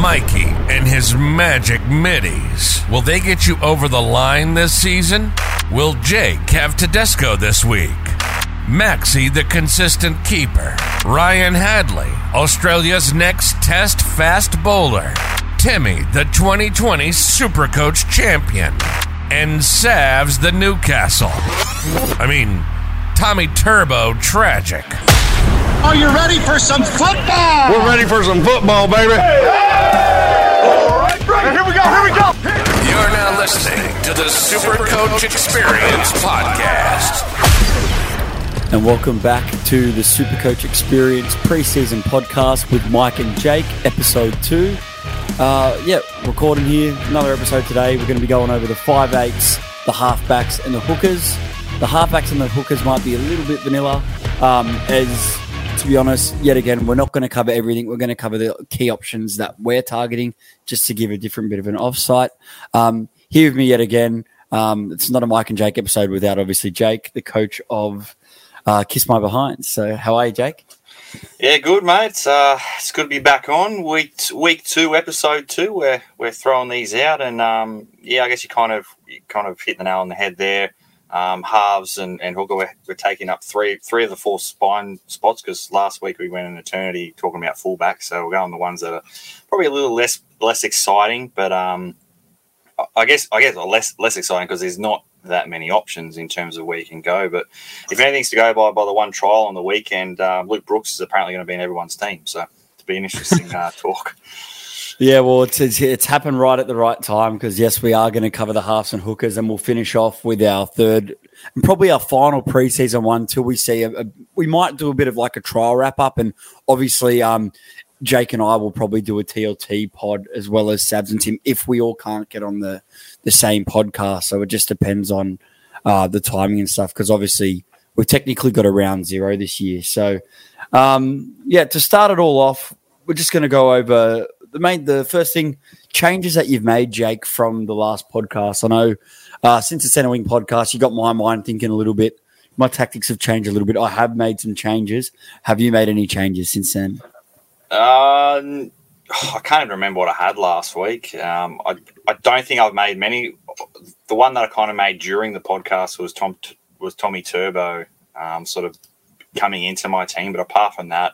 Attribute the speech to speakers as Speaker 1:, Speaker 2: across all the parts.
Speaker 1: Mikey and his magic middies. Will they get you over the line this season? Will Jake have Tedesco this week? Maxi, the consistent keeper. Ryan Hadley, Australia's next test fast bowler. Timmy, the 2020 Supercoach champion. And Savs, the Newcastle. I mean, Tommy Turbo tragic.
Speaker 2: Are you ready for some football?
Speaker 3: We're ready for some football, baby.
Speaker 2: All right, here we go, here we go.
Speaker 1: You're now listening to the Super Coach Experience Podcast.
Speaker 4: And welcome back to the Supercoach Experience preseason podcast with Mike and Jake, episode two. Uh, yeah, recording here, another episode today. We're going to be going over the five eights, the halfbacks, and the hookers. The halfbacks and the hookers might be a little bit vanilla, um, as to be honest, yet again, we're not going to cover everything. We're going to cover the key options that we're targeting just to give a different bit of an offsite. Um, here with me yet again. Um, it's not a Mike and Jake episode without obviously Jake, the coach of uh, Kiss My Behind. So, how are you, Jake?
Speaker 5: Yeah, good, mate. Uh, it's good to be back on week week two, episode two. Where we're throwing these out, and um, yeah, I guess you kind of you kind of hit the nail on the head there. Um, halves and, and hooker we're, we're taking up three three of the four spine spots because last week we went an eternity talking about fullback, so we're going the ones that are probably a little less less exciting, but um, I- guess I guess less less exciting because there's not that many options in terms of where you can go. But if anything's to go by by the one trial on the weekend, uh, Luke Brooks is apparently going to be in everyone's team, so it's be an interesting uh, talk.
Speaker 4: Yeah, well, it's, it's, it's happened right at the right time because, yes, we are going to cover the halves and hookers and we'll finish off with our third and probably our final preseason one till we see. A, a, we might do a bit of like a trial wrap up. And obviously, um, Jake and I will probably do a TLT pod as well as Sabs and Tim if we all can't get on the, the same podcast. So it just depends on uh, the timing and stuff because obviously we've technically got a round zero this year. So, um, yeah, to start it all off, we're just going to go over the main, the first thing changes that you've made, Jake, from the last podcast. I know uh, since the Center Wing podcast, you got my mind thinking a little bit. My tactics have changed a little bit. I have made some changes. Have you made any changes since then?
Speaker 5: Um, I can't even remember what I had last week. Um, I, I don't think I've made many. The one that I kind of made during the podcast was Tom was Tommy Turbo, um, sort of coming into my team. But apart from that,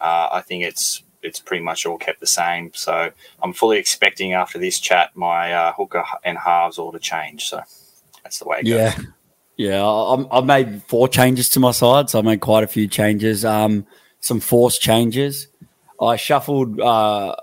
Speaker 5: uh, I think it's it's pretty much all kept the same. So I'm fully expecting after this chat my uh, hooker and halves all to change. So that's the way. It
Speaker 4: Yeah.
Speaker 5: goes.
Speaker 4: Yeah, I- I've made four changes to my side, so I made quite a few changes. Um, some forced changes. I shuffled. Uh,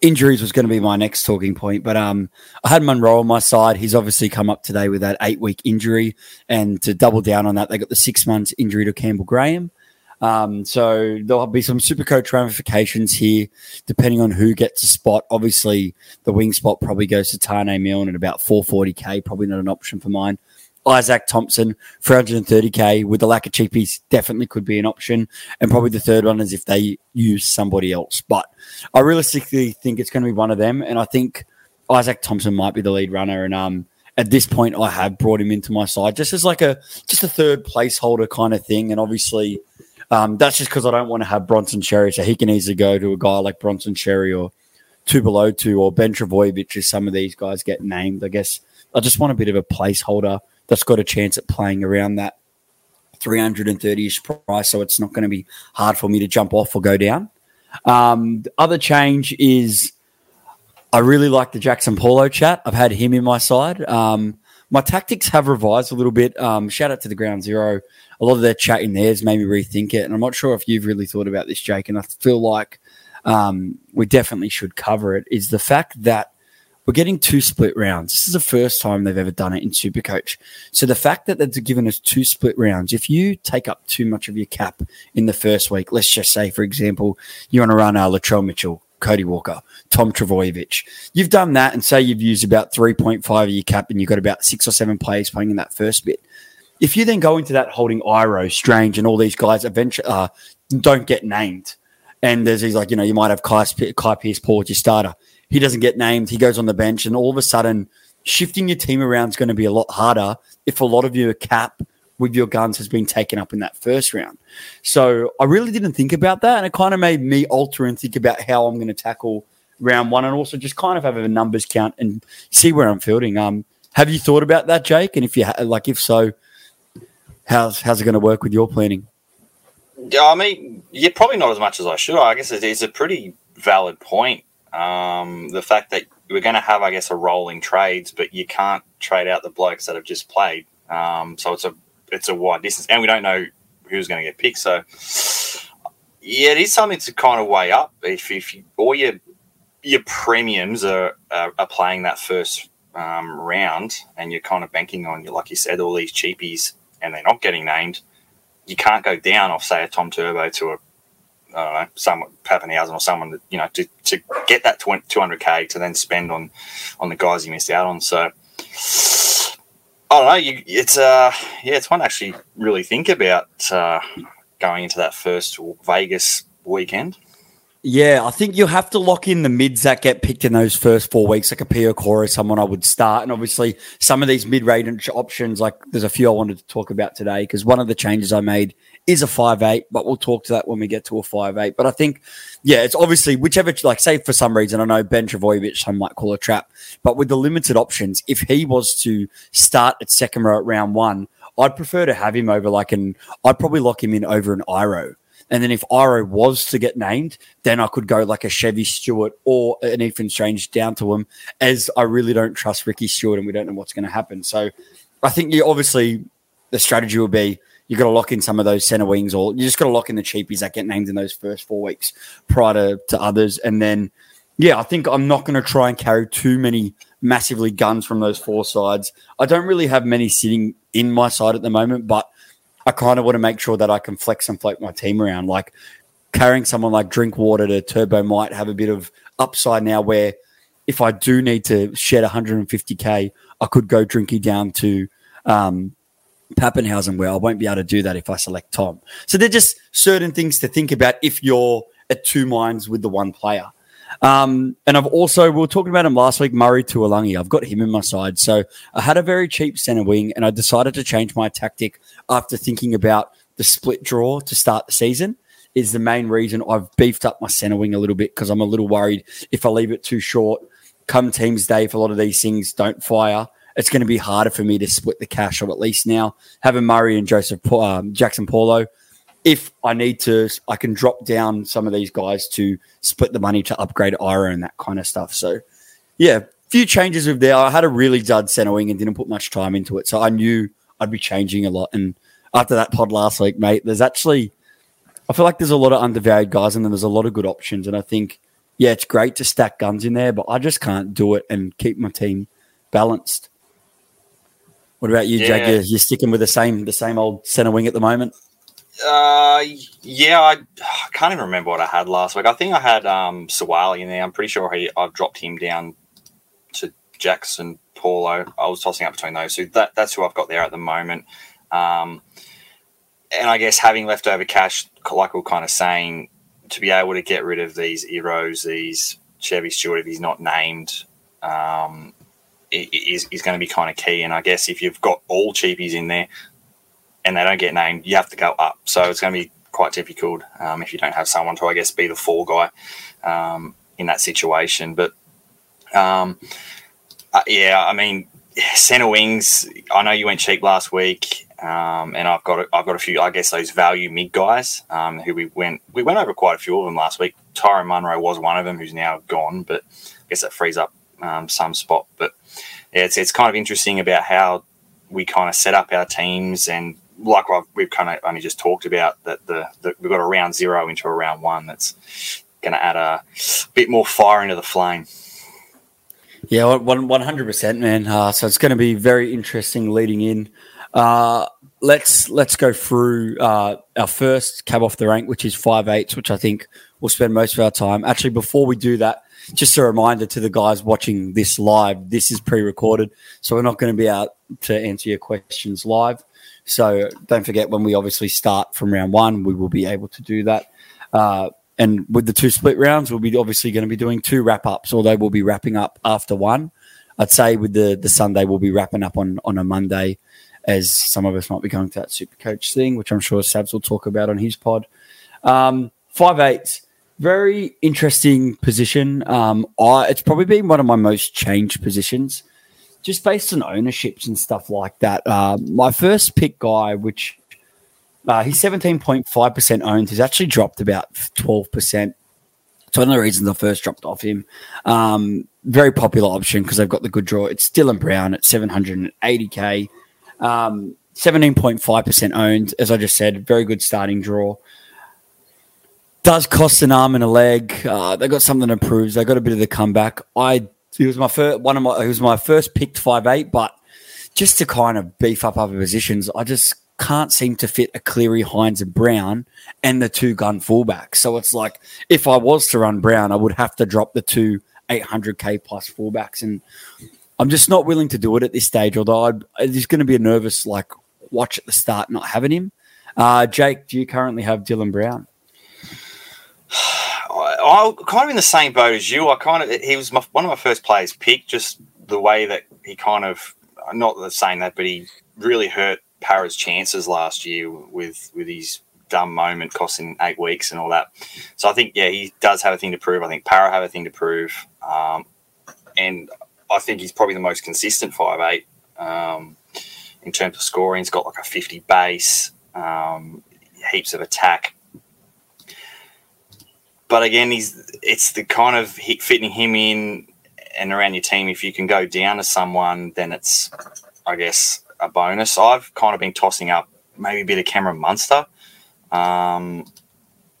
Speaker 4: injuries was going to be my next talking point, but um, I had Munro on my side. He's obviously come up today with that eight week injury, and to double down on that, they got the six months injury to Campbell Graham. Um, so there'll be some super coach ramifications here, depending on who gets a spot. Obviously, the wing spot probably goes to Taane Milne at about 440k, probably not an option for mine. Isaac Thompson, 330k with the lack of cheapies, definitely could be an option. And probably the third one is if they use somebody else. But I realistically think it's going to be one of them. And I think Isaac Thompson might be the lead runner. And um, at this point, I have brought him into my side just as like a just a third placeholder kind of thing. And obviously, um, that's just because I don't want to have Bronson Cherry, so he can easily go to a guy like Bronson Cherry or two below two or Ben Trbojevic, as some of these guys get named. I guess I just want a bit of a placeholder that's got a chance at playing around that 330 ish price, so it's not going to be hard for me to jump off or go down. Um, the other change is I really like the Jaxson Paulo chat. I've had him in my side. Um, my tactics have revised a little bit. Um, shout out to the Ground Zero. A lot of their chat in there has made me rethink it. And I'm not sure if you've really thought about this, Jake. And I feel like um, we definitely should cover it. Is the fact that we're getting two split rounds. This is the first time they've ever done it in Supercoach. So the fact that they've given us two split rounds, if you take up too much of your cap in the first week, let's just say, for example, you want to run uh, Latrell Mitchell, Cody Walker, Tom Trbojevic. You've done that and say you've used about 3.5 of your cap and you've got about six or seven players playing in that first bit. If you then go into that holding Iro, Strange, and all these guys eventually uh, don't get named, and there's these like, you know, you might have Kai, Kai Pearce Paul as your starter. He doesn't get named. He goes on the bench, and all of a sudden, shifting your team around is going to be a lot harder if a lot of your cap with your guns has been taken up in that first round. So I really didn't think about that, and it kind of made me alter and think about how I'm going to tackle round one, and also just kind of have a numbers count and see where I'm fielding. Um, have you thought about that, Jake? And if you ha- like, if so, how's how's it going to work with your planning?
Speaker 5: Yeah, I mean, yeah, probably not as much as I should. I guess it's a pretty valid point. Um, the fact that we're going to have, I guess, a rolling trades, but you can't trade out the blokes that have just played. Um, so it's a it's a wide distance, and we don't know who's going to get picked. So yeah, it is something to kind of weigh up. If if you, all your your premiums are, are, are playing that first um, round, and you're kind of banking on, you, like you said, all these cheapies, and they're not getting named, you can't go down off say a Tom Turbo to a I don't know, someone Papenhuyzen or someone that you know to, to get that two hundred k to then spend on on the guys you missed out on. So I don't know. You, it's uh yeah, it's one to actually really think about uh, going into that first Vegas weekend.
Speaker 4: Yeah, I think you'll have to lock in the mids that get picked in those first four weeks, like a Pio Cora, someone I would start. And obviously, some of these mid range options, like there's a few I wanted to talk about today, because one of the changes I made is a five eight, but we'll talk to that when we get to a five eight. But I think, yeah, it's obviously whichever, like, say for some reason, I know Ben Trbojevic, some might call a trap, but with the limited options, if he was to start at second row at round one, I'd prefer to have him over like an, I'd probably lock him in over an Iro and then if Iro was to get named, then I could go like a Chevy Stewart or an Ethan Strange down to him, as I really don't trust Ricky Stewart and we don't know what's going to happen. So I think you obviously the strategy will be you got to lock in some of those center wings or you just got to lock in the cheapies that get named in those first four weeks prior to, to others. And then, yeah, I think I'm not going to try and carry too many massively guns from those four sides. I don't really have many sitting in my side at the moment, but I kind of want to make sure that I can flex and float my team around. Like carrying someone like Drinkwater to Turbo might have a bit of upside now where if I do need to shed 150k, I could go Drinky down to um, Papenhuyzen where I won't be able to do that if I select Tom. So they're just certain things to think about if you're at two minds with the one player. Um, and I've also, we were talking about him last week, Murray Taulagi. I've got him in my side. So I had a very cheap center wing and I decided to change my tactic after thinking about the split draw to start the season. Is the main reason I've beefed up my center wing a little bit because I'm a little worried if I leave it too short, come teams day, if a lot of these things don't fire, it's going to be harder for me to split the cash. Or at least now having Murray and Joseph um, Jaxson Paulo, if I need to, I can drop down some of these guys to split the money to upgrade Ira and that kind of stuff. So, yeah, few changes with there. I had a really dud center wing and didn't put much time into it, so I knew I'd be changing a lot. And after that pod last week, mate, there's actually, I feel like there's a lot of undervalued guys, and there's a lot of good options. And I think, yeah, it's great to stack guns in there, but I just can't do it and keep my team balanced. What about you, yeah. Jag? You're, you're sticking with the same the same old center wing at the moment.
Speaker 5: Uh, yeah, I, I, can't even remember what I had last week. I think I had um Suaalii in there. I'm pretty sure he I've dropped him down to Jaxson Paulo. I was tossing up between those. So that that's who I've got there at the moment. Um, and I guess having leftover cash, like we are kind of saying, to be able to get rid of these Eros, these Chevy Stewart, if he's not named, um, is, is going to be kind of key. And I guess if you've got all cheapies in there, and they don't get named, you have to go up. So it's going to be quite difficult um, if you don't have someone to, I guess, be the fall guy um, in that situation. But um, uh, yeah, I mean, center wings. I know you went cheap last week, um, and I've got a, I've got a few. I guess those value mid guys um, who we went we went over quite a few of them last week. Tyrone Munro was one of them, who's now gone, but I guess that frees up um, some spot. But yeah, it's it's kind of interesting about how we kind of set up our teams and like we've kind of only just talked about that the, the we've got a round zero into a round one that's going to add a bit more fire into the flame.
Speaker 4: Yeah, one hundred percent, man. Uh, so it's going to be very interesting leading in. Uh, let's let's go through uh, our first cab off the rank, which is five eights, which I think we'll spend most of our time. Actually, before we do that, just a reminder to the guys watching this live: this is pre-recorded, so we're not going to be out to answer your questions live. So don't forget when we obviously start from round one, we will be able to do that. Uh, and with the two split rounds, we'll be obviously going to be doing two wrap ups, although we'll be wrapping up after one. I'd say with the the Sunday, we'll be wrapping up on on a Monday, as some of us might be going to that super coach thing, which I'm sure Sabs will talk about on his pod. Um, five eights. Very interesting position. Um, I it's probably been one of my most changed positions, just based on ownerships and stuff like that. Uh, my first pick guy, which uh, he's seventeen point five percent owned, has actually dropped about twelve percent. So one of the reasons I first dropped off him. Um, very popular option because they've got the good draw. It's Dylan Brown at seven hundred and eighty k. Um, 17.5% owned, as I just said, very good starting draw does cost an arm and a leg. Uh, they got something to prove. They got a bit of the comeback. I he was my first one of my he was my first picked five eight, but just to kind of beef up other positions, I just can't seem to fit a Cleary, Hynes, and Brown and the two gun fullbacks. So it's like if I was to run Brown, I would have to drop the two 800k plus fullbacks, and I'm just not willing to do it at this stage. Although I'd, there's going to be a nervous like watch at the start not having him. Uh, Jake, do you currently have Dylan Brown?
Speaker 5: I, am kind of in the same boat as you. I kind of he was my, one of my first players picked. Just the way that he kind of not saying that, but he really hurt Parra's chances last year with with his dumb moment costing eight weeks and all that. So I think yeah, he does have a thing to prove. I think Parra have a thing to prove, um, and I think he's probably the most consistent five eight um, in terms of scoring. He's got like a fifty base, um, heaps of attack but again, he's it's the kind of fitting him in and around your team. If you can go down to someone, then it's I guess a bonus. I've kind of been tossing up maybe a bit of Cameron Munster. Um,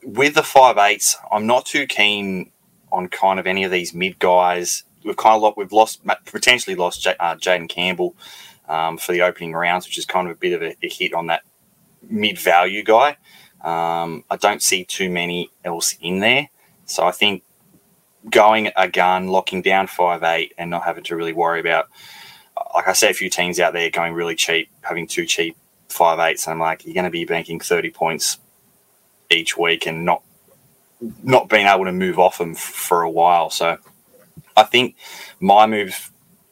Speaker 5: with the five eights, I'm not too keen on kind of any of these mid guys. We've kind of lost, we've lost potentially lost J- uh, Jayden Campbell um, for the opening rounds, which is kind of a bit of a, a hit on that mid value guy. Um, I don't see too many else in there. So I think going a gun, locking down five eight, and not having to really worry about, like I see a few teams out there going really cheap, having two cheap five eights, and I'm like, you're going to be banking thirty points each week and not not being able to move off them for a while. So I think my move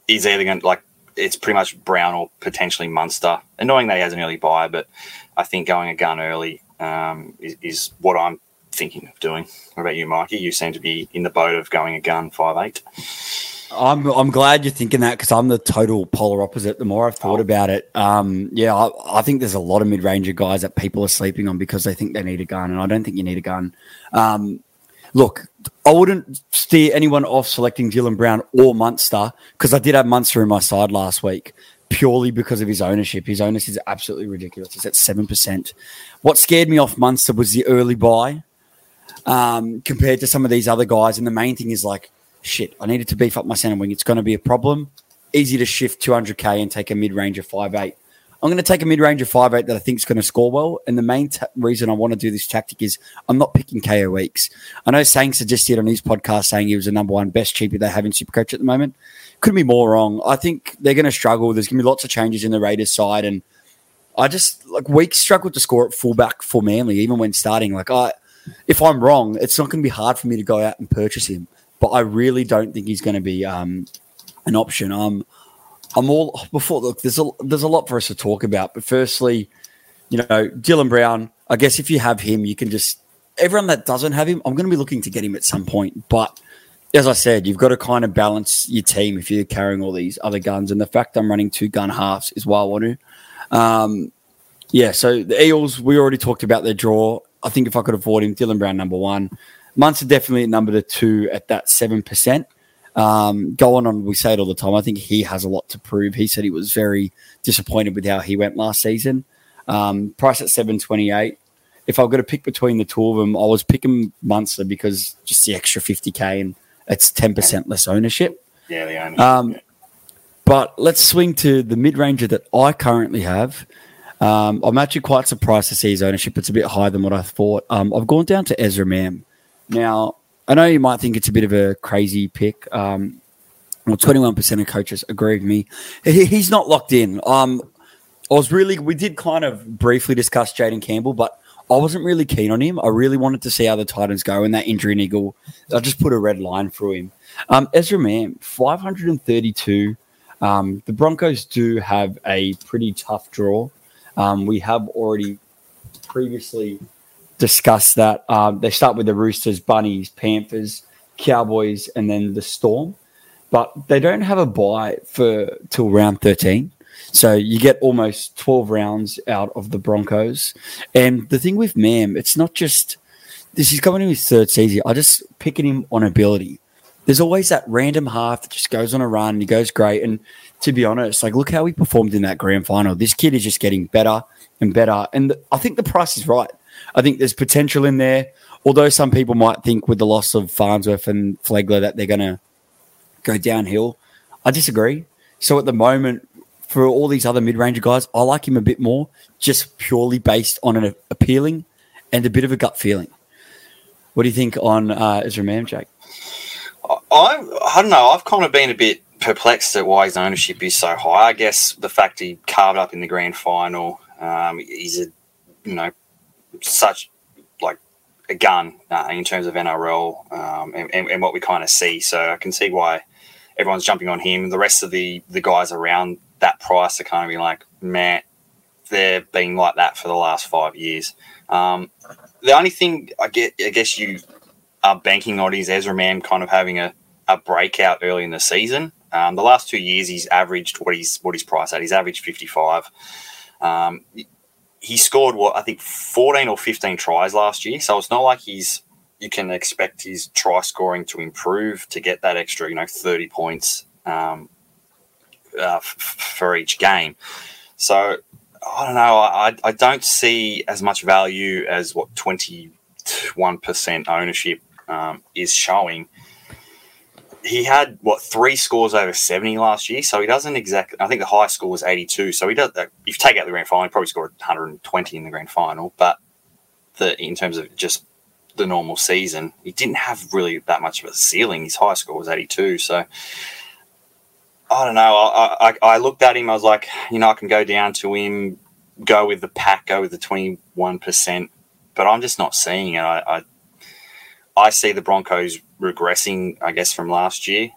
Speaker 5: is either going to like it's pretty much Brown or potentially Munster. Annoying that he has an early buy, but I think going a gun early um, is, is, what I'm thinking of doing. What about you, Mikey? You seem to be in the boat of going a gun five eight.
Speaker 4: I'm I'm glad you're thinking that because I'm the total polar opposite. The more I've thought oh. about it, um, yeah, I, I, think there's a lot of mid ranger guys that people are sleeping on because they think they need a gun, and I don't think you need a gun. Um, look, I wouldn't steer anyone off selecting Dylan Brown or Munster because I did have Munster in my side last week purely because of his ownership. His ownership is absolutely ridiculous. It's at seven percent. What scared me off Munster was the early buy um, compared to some of these other guys. And the main thing is like, shit, I needed to beef up my center wing. It's going to be a problem. Easy to shift 200k and take a mid range of five eight. I'm going to take a mid range of five eight that I think is going to score well. And the main t- reason I want to do this tactic is I'm not picking Kaeo Weekes. I know Sang suggested on his podcast saying he was the number one best cheapie they have in Supercoach at the moment couldn't be more wrong. I think they're going to struggle. There's going to be lots of changes in the Raiders side, and I just like Weekes struggled to score at fullback for Manly, even when starting. Like I, if I'm wrong, it's not going to be hard for me to go out and purchase him. But I really don't think he's going to be um, an option. I'm, I'm all before. Look, there's a there's a lot for us to talk about. But firstly, you know, Dylan Brown. I guess if you have him, you can just everyone that doesn't have him. I'm going to be looking to get him at some point, but as I said, you've got to kind of balance your team if you're carrying all these other guns. And the fact I'm running two gun halves is why I want to. Um, yeah, so the Eels, we already talked about their draw. I think if I could afford him, Dylan Brown number one. Munster definitely at number two at that 7%. Um, going on, we say it all the time. I think he has a lot to prove. He said he was very disappointed with how he went last season. Um, price at 728 if I were going to pick between the two of them, I was picking Munster because just the extra 50k and it's 10% less ownership.
Speaker 5: Yeah, the ownership.
Speaker 4: Um,
Speaker 5: yeah.
Speaker 4: But let's swing to the mid ranger that I currently have. Um, I'm actually quite surprised to see his ownership. It's a bit higher than what I thought. Um, I've gone down to Ezra Mam. Now, I know you might think it's a bit of a crazy pick. Um, well, 21% of coaches agree with me. He, he's not locked in. Um, I was really, we did kind of briefly discuss Jayden Campbell, but I wasn't really keen on him. I really wanted to see how the Titans go and that injury niggle. I just put a red line through him. Um, Ezra Mam, 532. Um, the Broncos do have a pretty tough draw. Um, we have already previously discussed that. Um, they start with the Roosters, Bunnies, Panthers, Cowboys, and then the Storm. But they don't have a bye for till round 13. So you get almost 12 rounds out of the Broncos. And the thing with Mam, it's not just this is coming in his third season. I just picking him on ability. There's always that random half that just goes on a run and he goes great. And to be honest, like look how he performed in that grand final. This kid is just getting better and better. And I think the price is right. I think there's potential in there. Although some people might think with the loss of Farnsworth and Flegler that they're going to go downhill, I disagree. So at the moment, for all these other mid-ranger guys, I like him a bit more, just purely based on an appealing and a bit of a gut feeling. What do you think on uh, Ezra Mam, Jake?
Speaker 5: I, I don't know. I've kind of been a bit perplexed at why his ownership is so high. I guess the fact he carved up in the grand final, um, he's a, you know, such like a gun uh, in terms of NRL um, and, and, and, what we kind of see. So I can see why everyone's jumping on him. The rest of the the guys around that price are kind of being like, man, they've been like that for the last five years. Um, the only thing I get, I guess you are banking on is Ezra Mam kind of having a, a breakout early in the season. Um, the last two years, he's averaged what he's what he's priced at. He's averaged fifty five. Um, he scored what I think fourteen or fifteen tries last year, so it's not like he's you can expect his try scoring to improve to get that extra, you know, thirty points um, uh, f- for each game. So I don't know. I, I don't see as much value as what 21% ownership um, is showing. He had what three scores over 70 last year, so he doesn't exactly. I think the high score was 82. So he does. If you take out the grand final, he probably scored 120 in the grand final. But the in terms of just the normal season, he didn't have really that much of a ceiling. His high score was 82. So I don't know. I, I, I, looked at him. I was like, you know, I can go down to him, go with the pack, go with the twenty one percent, but I'm just not seeing it. I, I, I see the Broncos regressing, I guess, from last year.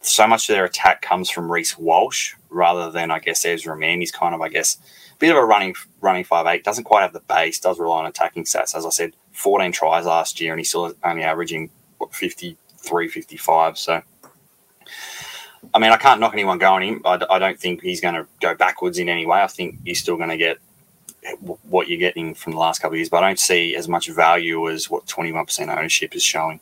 Speaker 5: So much of their attack comes from Reece Walsh rather than, I guess, Ezra Mam. He's kind of, I guess, a bit of a running running five eight. Doesn't quite have the base. Does rely on attacking stats. As I said, 14 tries last year, and he's still only averaging what 53, 55. So I mean, I can't knock anyone going him. I, I don't think he's going to go backwards in any way. I think he's still going to get what you're getting from the last couple of years, but I don't see as much value as what 21% ownership is showing.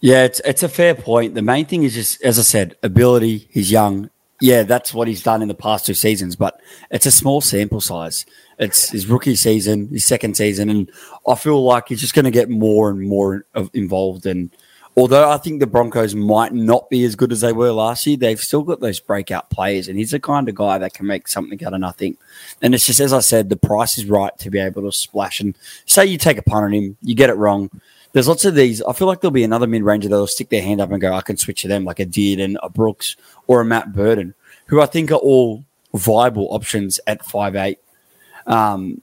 Speaker 4: Yeah, it's it's a fair point. The main thing is just, as I said, ability. He's young. Yeah, that's what he's done in the past two seasons, but it's a small sample size. It's his rookie season, his second season, and I feel like he's just going to get more and more involved and although I think the Broncos might not be as good as they were last year, they've still got those breakout players, and he's the kind of guy that can make something out of nothing. And it's just as I said, the price is right to be able to splash. And say you take a punt on him, you get it wrong. There's lots of these. I feel like there'll be another mid ranger that'll stick their hand up and go, I can switch to them, like a Dearden, a Brooks, or a Matt Burton, who I think are all viable options at five eight. Um,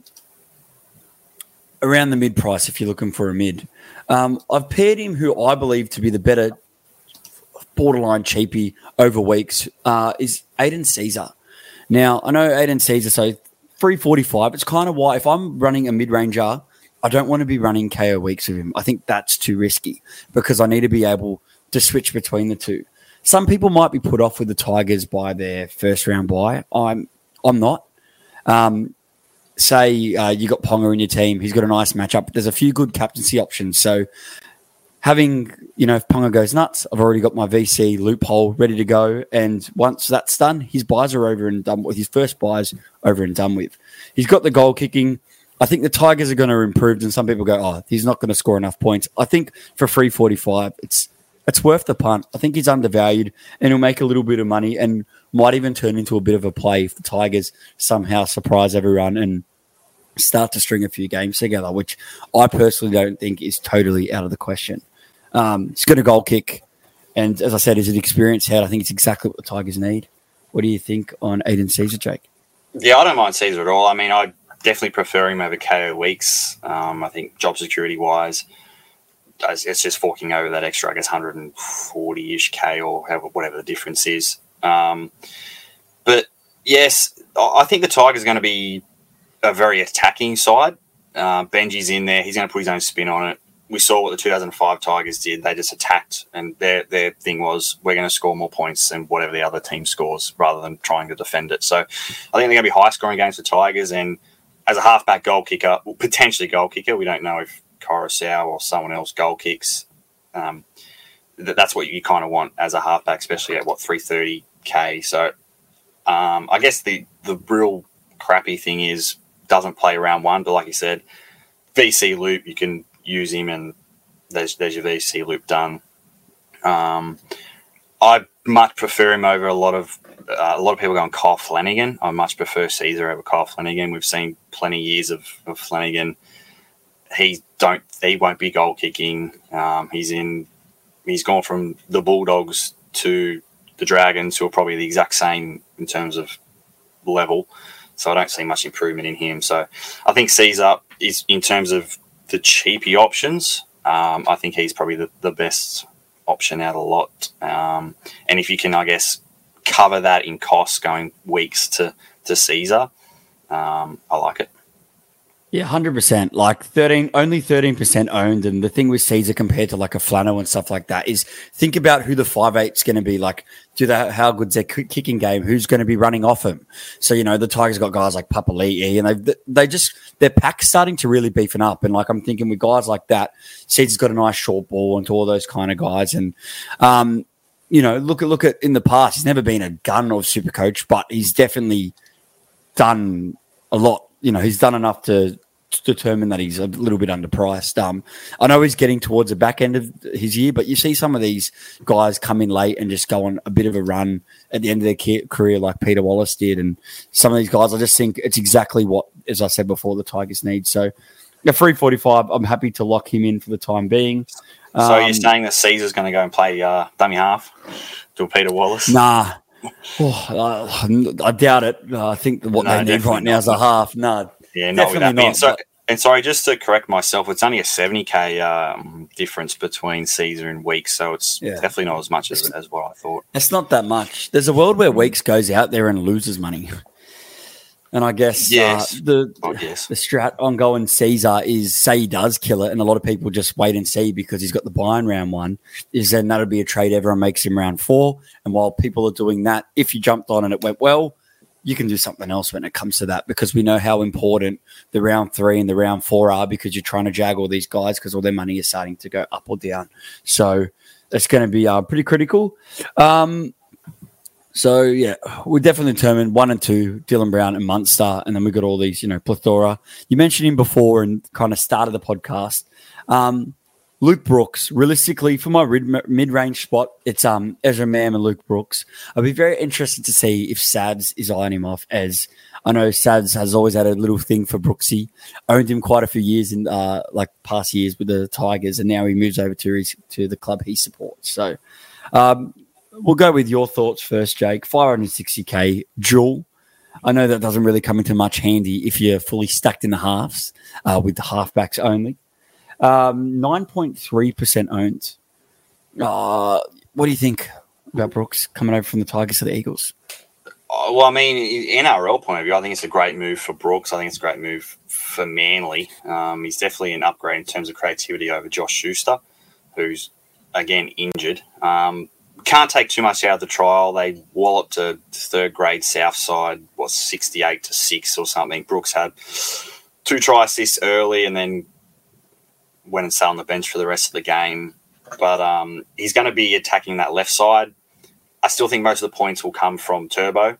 Speaker 4: around the mid price if you're looking for a mid. Um, I've paired him, who I believe to be the better borderline cheapie over weeks, uh, is Aiden Sezer. Now, I know Aiden Sezer, so 345. It's kind of why if I'm running a mid ranger, I don't want to be running Kaeo Weekes with him. I think that's too risky because I need to be able to switch between the two. Some people might be put off with the Tigers by their first round buy. I'm I'm not. Um, say uh, you got Ponga in your team, he's got a nice matchup. There's a few good captaincy options. So having, you know, if Ponga goes nuts, I've already got my VC loophole ready to go. And once that's done, his buys are over and done with. His first buys over and done with. He's got the goal kicking. I think the Tigers are going to improve, and some people go, "Oh, he's not going to score enough points." I think for free forty-five, it's it's worth the punt. I think he's undervalued, and he'll make a little bit of money, and might even turn into a bit of a play if the Tigers somehow surprise everyone and start to string a few games together, which I personally don't think is totally out of the question. Um, he's got a goal kick, and as I said, he's an experienced head. I think it's exactly what the Tigers need. What do you think on Aidan Sezer, Jake?
Speaker 5: Yeah, I don't mind Sezer at all. I mean, I definitely prefer him over Kaeo Weekes. Um, I think job security wise, it's just forking over that extra, I guess, 140 ish K or whatever the difference is. Um, but yes, I think the Tigers are going to be a very attacking side. Uh, Benji's in there. He's going to put his own spin on it. We saw what the 2005 Tigers did. They just attacked, and their their thing was we're going to score more points than whatever the other team scores, rather than trying to defend it. So I think they're going to be high scoring games for Tigers. And as a halfback goal kicker, potentially goal kicker, we don't know if Koroisau or someone else goal kicks. Um, th- that's what you kind of want as a halfback, especially at what 330k. So um, I guess the the real crappy thing is doesn't play round one, but like you said, VC loop you can use him, and there's there's your VC loop done. Um, I much prefer him over a lot of uh, a lot of people going Kyle Flanagan. I much prefer Sezer over Kyle Flanagan. We've seen plenty years of, of Flanagan. He don't he won't be goal kicking. Um, he's in he's gone from the Bulldogs to the Dragons, who are probably the exact same in terms of level. So I don't see much improvement in him. So I think Sezer is in terms of the cheapy options. Um, I think he's probably the, the best option out of a lot. Um, and if you can, I guess, cover that in costs going Weekes to to Sezer, um, I like it.
Speaker 4: Yeah, hundred percent. Like thirteen, only thirteen percent owned, and the thing with Sezer compared to like a Flano and stuff like that is think about who the five eight's going to be. Like, do they how good's their kicking game? Who's going to be running off him? So you know the Tigers got guys like Papali'i, and they they just their pack's starting to really beefing up. And like I'm thinking with guys like that, Sezer's got a nice short ball and to all those kind of guys, and um, you know look at look at in the past, he's never been a gun of super coach, but he's definitely done a lot you know, he's done enough to, to determine that he's a little bit underpriced. Um, I know he's getting towards the back end of his year, but you see some of these guys come in late and just go on a bit of a run at the end of their career, like Peter Wallace did, and some of these guys. I just think it's exactly what, as I said before, the Tigers need. So, a free forty-five. I'm happy to lock him in for the time being.
Speaker 5: So um, you're saying that Sezer's going to go and play uh, dummy half to Peter Wallace?
Speaker 4: Nah, Oh, I, I doubt it. Uh, I think what no, they need right now is a half. No,
Speaker 5: yeah, not definitely not. So, and sorry, just to correct myself, it's only a 70k um, difference between Sezer and Weekes, so it's yeah. definitely not as much as, as what I thought.
Speaker 4: It's not that much. There's a world where Weekes goes out there and loses money. And I guess, uh, yes. uh, the guess. the strat ongoing Sezer is say he does kill it, and a lot of people just wait and see because he's got the buy in round one. Is then that'll be a trade everyone makes him round four. And while people are doing that, if you jumped on and it went well, you can do something else when it comes to that because we know how important the round three and the round four are because you're trying to jag all these guys because all their money is starting to go up or down. So it's going to be uh, pretty critical. Um, so yeah, we're definitely determined one and two, Dylan Brown and Munster, and then we got all these, you know, plethora. You mentioned him before and kind of started the podcast. Um, Luke Brooks, realistically, for my mid range spot, it's um Ezra Mam and Luke Brooks. I'd be very interested to see if Sabs is eyeing him off. As I know, Sabs has always had a little thing for Brooksy, owned him quite a few years in uh like past years with the Tigers, and now he moves over to his to the club he supports. So, um, we'll go with your thoughts first, Jake. 560k dual. I know that doesn't really come into much handy if you're fully stacked in the halves uh, with the halfbacks only. Um, 9.3% owned. Uh, what do you think about Brooks coming over from the Tigers to the Eagles?
Speaker 5: Uh, well, I mean, NRL point of view, I think it's a great move for Brooks. I think it's a great move for Manly. Um, he's definitely an upgrade in terms of creativity over Josh Schuster, who's again injured. Um, can't take too much out of the trial. They walloped a third grade South side, what, 68 to 6 or something. Brooks had two try assists early and then went and sat on the bench for the rest of the game. But um, he's going to be attacking that left side. I still think most of the points will come from Turbo.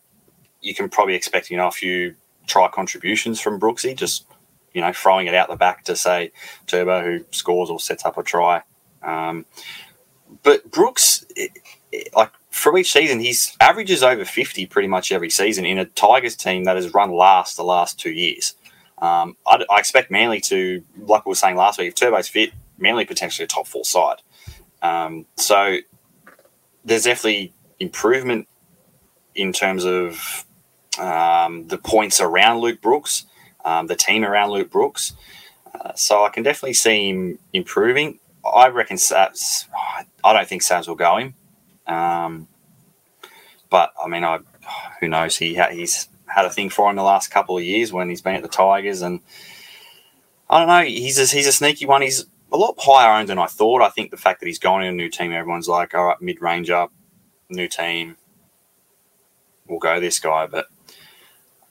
Speaker 5: You can probably expect, you know, a few try contributions from Brooksy, just, you know, throwing it out the back to say Turbo who scores or sets up a try. Um, but Brooks, like from each season, his averages over 50 pretty much every season in a Tigers team that has run last the last two years. Um, I, I, expect Manly to, like we were saying last week, if Turbo's fit, Manly potentially a top four side. Um, so there's definitely improvement in terms of um, the points around Luke Brooks, um, the team around Luke Brooks. Uh, so I can definitely see him improving. I reckon Sabs. I don't think Sabs will go him. Um, but I mean, I who knows? He ha- he's had a thing for him the last couple of years when he's been at the Tigers, and I don't know. He's a, he's a sneaky one. He's a lot higher owned than I thought. I think the fact that he's going in a new team, everyone's like, all right, mid range new team, we'll go this guy. But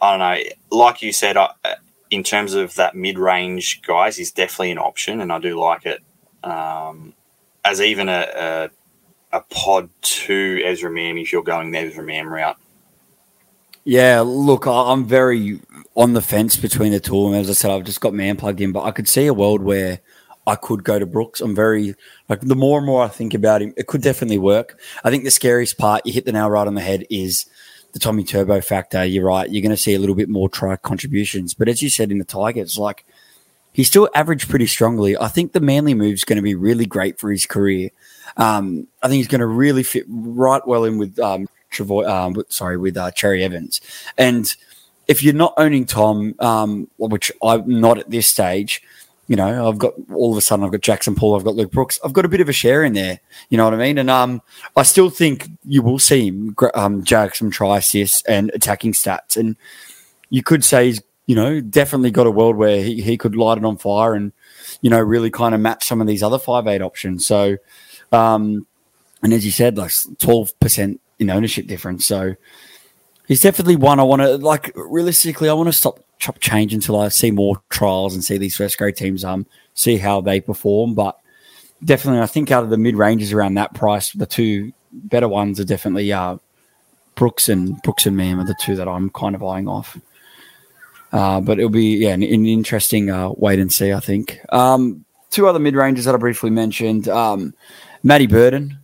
Speaker 5: I don't know. Like you said, I, in terms of that mid range guys, he's definitely an option, and I do like it um, as even a, a, a pod to Ezra Mam if you're going the Ezra Mam route.
Speaker 4: Yeah, look, I'm very on the fence between the two of them. As I said, I've just got Mam plugged in, but I could see a world where I could go to Brooks. I'm very like the more and more I think about him, it could definitely work. I think the scariest part, you hit the nail right on the head, is the Tommy Turbo factor. You're right. You're going to see a little bit more try contributions, but as you said in the Tigers, like he still averaged pretty strongly. I think the Manly move is going to be really great for his career. Um, I think he's going to really fit right well in with um, Travoy, um, sorry, with uh, Cherry Evans. And if you're not owning Tom, um, which I'm not at this stage, you know, I've got all of a sudden I've got Jackson Paul, I've got Luke Brooks, I've got a bit of a share in there. You know what I mean? And um, I still think you will see him um, jag some assists and attacking stats, and you could say he's you know definitely got a world where he, he could light it on fire and you know really kind of match some of these other five eight options. So, um, and as you said, like twelve percent in ownership difference. So he's definitely one I want to like. Realistically, I want to stop chop change until I see more trials and see these first grade teams um see how they perform. But definitely, I think out of the mid ranges around that price, the two better ones are definitely uh, Brooks and Brooks and Mam are the two that I'm kind of eyeing off. Uh, but it'll be yeah an, an interesting uh, wait and see. I think um, two other mid ranges that I briefly mentioned. Um, Matty Burton,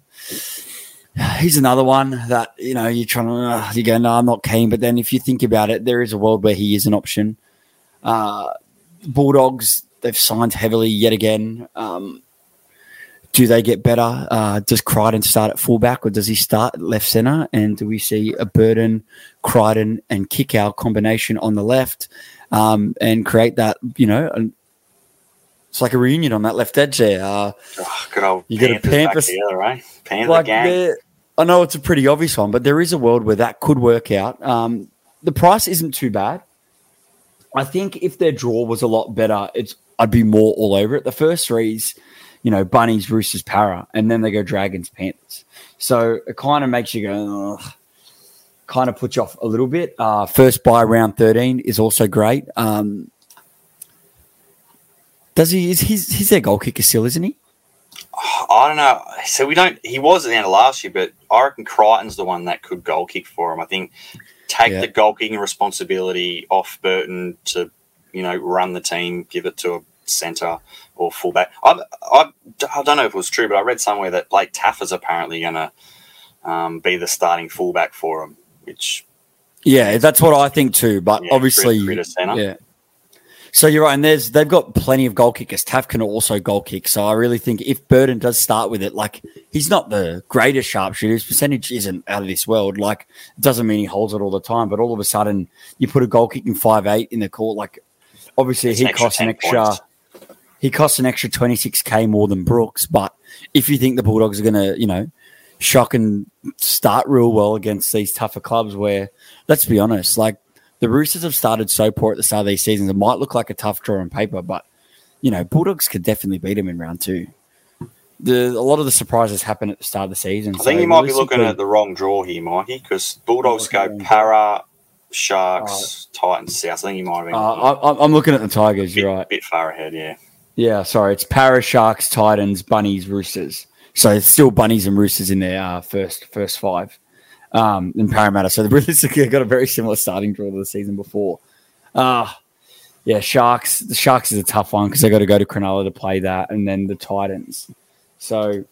Speaker 4: he's another one that you know you're trying to uh, you go no I'm not keen but then if you think about it there is a world where he is an option uh, Bulldogs they've signed heavily yet again um, do they get better uh, does Crichton start at fullback or does he start at left centre and do we see a Burton Crichton and Kikau combination on the left um, and create that you know an, it's like a reunion on that left edge there. Uh,
Speaker 5: oh, good old
Speaker 4: you got a Panther
Speaker 5: together, right? Panther
Speaker 4: like
Speaker 5: gang.
Speaker 4: I know it's a pretty obvious one, but there is a world where that could work out. Um, the price isn't too bad. I think if their draw was a lot better, it's I'd be more all over it. The first three's, you know, bunnies, roosters, para, and then they go dragons, panthers. So it kind of makes you go, Ugh. kind of puts you off a little bit. Uh, first buy round thirteen is also great. Um, does he? Is he's he's their goal kicker still, isn't he?
Speaker 5: I don't know. So we don't. He was at the end of last year, but I reckon Crichton's the one that could goal kick for him. I think take
Speaker 4: Yeah.
Speaker 5: the goal kicking responsibility off Burton to, you know, run the team, give it to a centre or fullback. I, I, I don't know if it was true, but I read somewhere that Blake Taaffe's is apparently going to um, be the starting fullback for him, which
Speaker 4: Yeah, that's what I think too. But
Speaker 5: Yeah,
Speaker 4: obviously, yeah. So you're right, and there's they've got plenty of goal kickers. Taff can also goal kick. So I really think if Burton does start with it, like he's not the greatest sharpshooter. His percentage isn't out of this world. Like it doesn't mean he holds it all the time, but all of a sudden you put a goal kicking five eight in the court. Like obviously
Speaker 5: It's
Speaker 4: he costs an
Speaker 5: 10
Speaker 4: extra.
Speaker 5: points.
Speaker 4: He costs an extra twenty six k more than Brooks. But if you think the Bulldogs are going to, you know, shock and start real well against these tougher clubs, where let's be honest, like the Roosters have started so poor at the start of these seasons. It might look like a tough draw on paper, but you know, Bulldogs could definitely beat them in round two. The a lot of the surprises happen at the start of the season.
Speaker 5: I think you might be looking at the wrong draw here, Mikey, because Bulldogs go Parra, Sharks, Titans, South. I think you might have been
Speaker 4: Uh, I, I'm looking at the Tigers.
Speaker 5: bit,
Speaker 4: You're right.
Speaker 5: bit far ahead, yeah.
Speaker 4: Yeah, sorry. It's Parra, Sharks, Titans, Bunnies, Roosters. So it's still Bunnies and Roosters in their uh, first first five um, in Parramatta. So they realistically got a very similar starting draw to the season before. Uh, yeah, Sharks. The Sharks is a tough one because they got to go to Cronulla to play that, and then the Titans. So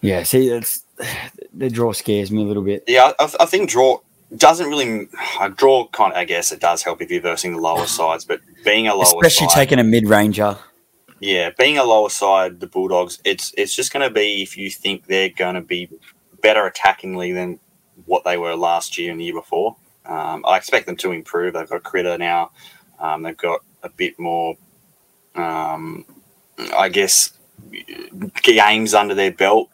Speaker 4: yeah, see, it's the draw scares me a little bit.
Speaker 5: Yeah, I, I think draw doesn't really. Uh, draw kind of, I guess it does help if you're versing the lower sides, but being a lower
Speaker 4: Especially
Speaker 5: side,
Speaker 4: taking a mid ranger.
Speaker 5: yeah, being a lower side, the Bulldogs, it's it's just going to be if you think they're going to be better attackingly than what they were last year and the year before. Um, I expect them to improve. They've got Critter now. Um, they've got a bit more, um, I guess, games under their belt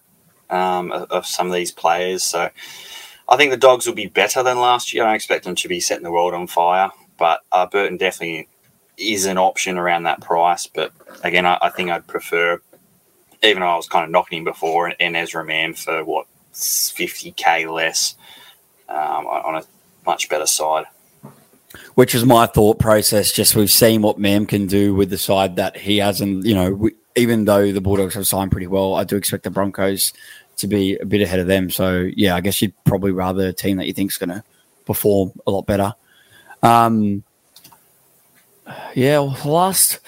Speaker 5: um, of, of some of these players. So I think the Dogs will be better than last year. I don't expect them to be setting the world on fire, but uh, Burton definitely is an option around that price. But again, I, I think I'd prefer, even though I was kind of knocking him before, and Ezra Mam for what, 50k less um, on a much better side.
Speaker 4: Which is my thought process. Just we've seen what Mam can do with the side that he hasn't, you know, we, even though the Bulldogs have signed pretty well, I do expect the Broncos to be a bit ahead of them. So yeah, I guess you'd probably rather a team that you think is going to perform a lot better. Um, yeah, well, last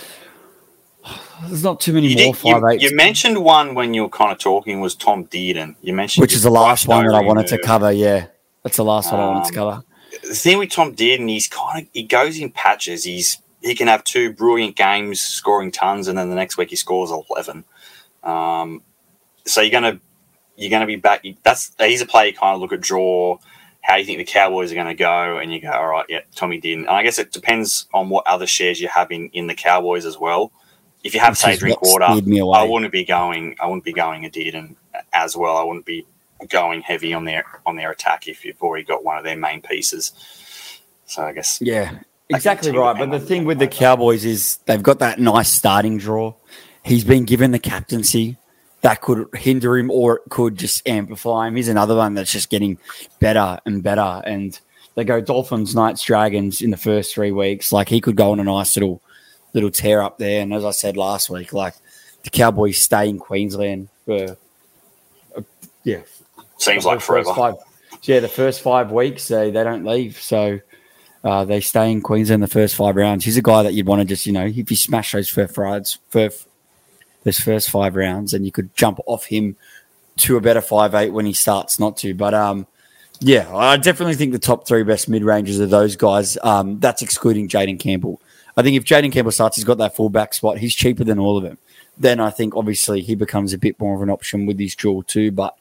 Speaker 4: there's not too many
Speaker 5: You,
Speaker 4: more
Speaker 5: did, you,
Speaker 4: five eights,
Speaker 5: you mentioned one when you were kind of talking was Tom Dearden. You mentioned
Speaker 4: which is the last one that I wanted to
Speaker 5: cover.
Speaker 4: Yeah, that's the last one I wanted to
Speaker 5: Um,
Speaker 4: cover.
Speaker 5: the thing with Tom Dearden, he's kind of he goes in patches. He's he can have two brilliant games scoring tons, and then the next week he scores eleven. Um, so you're gonna you're gonna be back. That's he's a player you kind of look at draw. How do you think the Cowboys are going to go, and you go, all right, yeah, Tommy Dearden. And I guess it depends on what other shares you have in, in the Cowboys as well. If you have say
Speaker 4: is
Speaker 5: Drinkwater,
Speaker 4: steered me away.
Speaker 5: I wouldn't be going. I wouldn't be going a Dearden as well. I wouldn't be going heavy on their on their attack if you've already got one of their main pieces. So I guess
Speaker 4: Yeah, exactly right. But the thing with the. Cowboys is they've got that nice starting draw. He's been given the captaincy that could hinder him or it could just amplify him. He's another one that's just getting better and better. And they go Dolphins, Knights, Dragons in the first three weeks. Like he could go on a nice little little tear up there. And as I said last week, like the Cowboys stay in Queensland for uh, yeah
Speaker 5: seems like
Speaker 4: first
Speaker 5: forever.
Speaker 4: Five, yeah, the first five weeks they, they don't leave, so uh, they stay in Queensland the first five rounds. He's a guy that you'd want to just you know if you smash those first rides for those first five rounds, and you could jump off him to a better five eight when he starts not to. But um, yeah, I definitely think the top three best mid ranges are those guys. Um, that's excluding Jayden Campbell. I think if Jayden Campbell starts, he's got that fullback spot. He's cheaper than all of them. Then I think obviously he becomes a bit more of an option with his draw too. But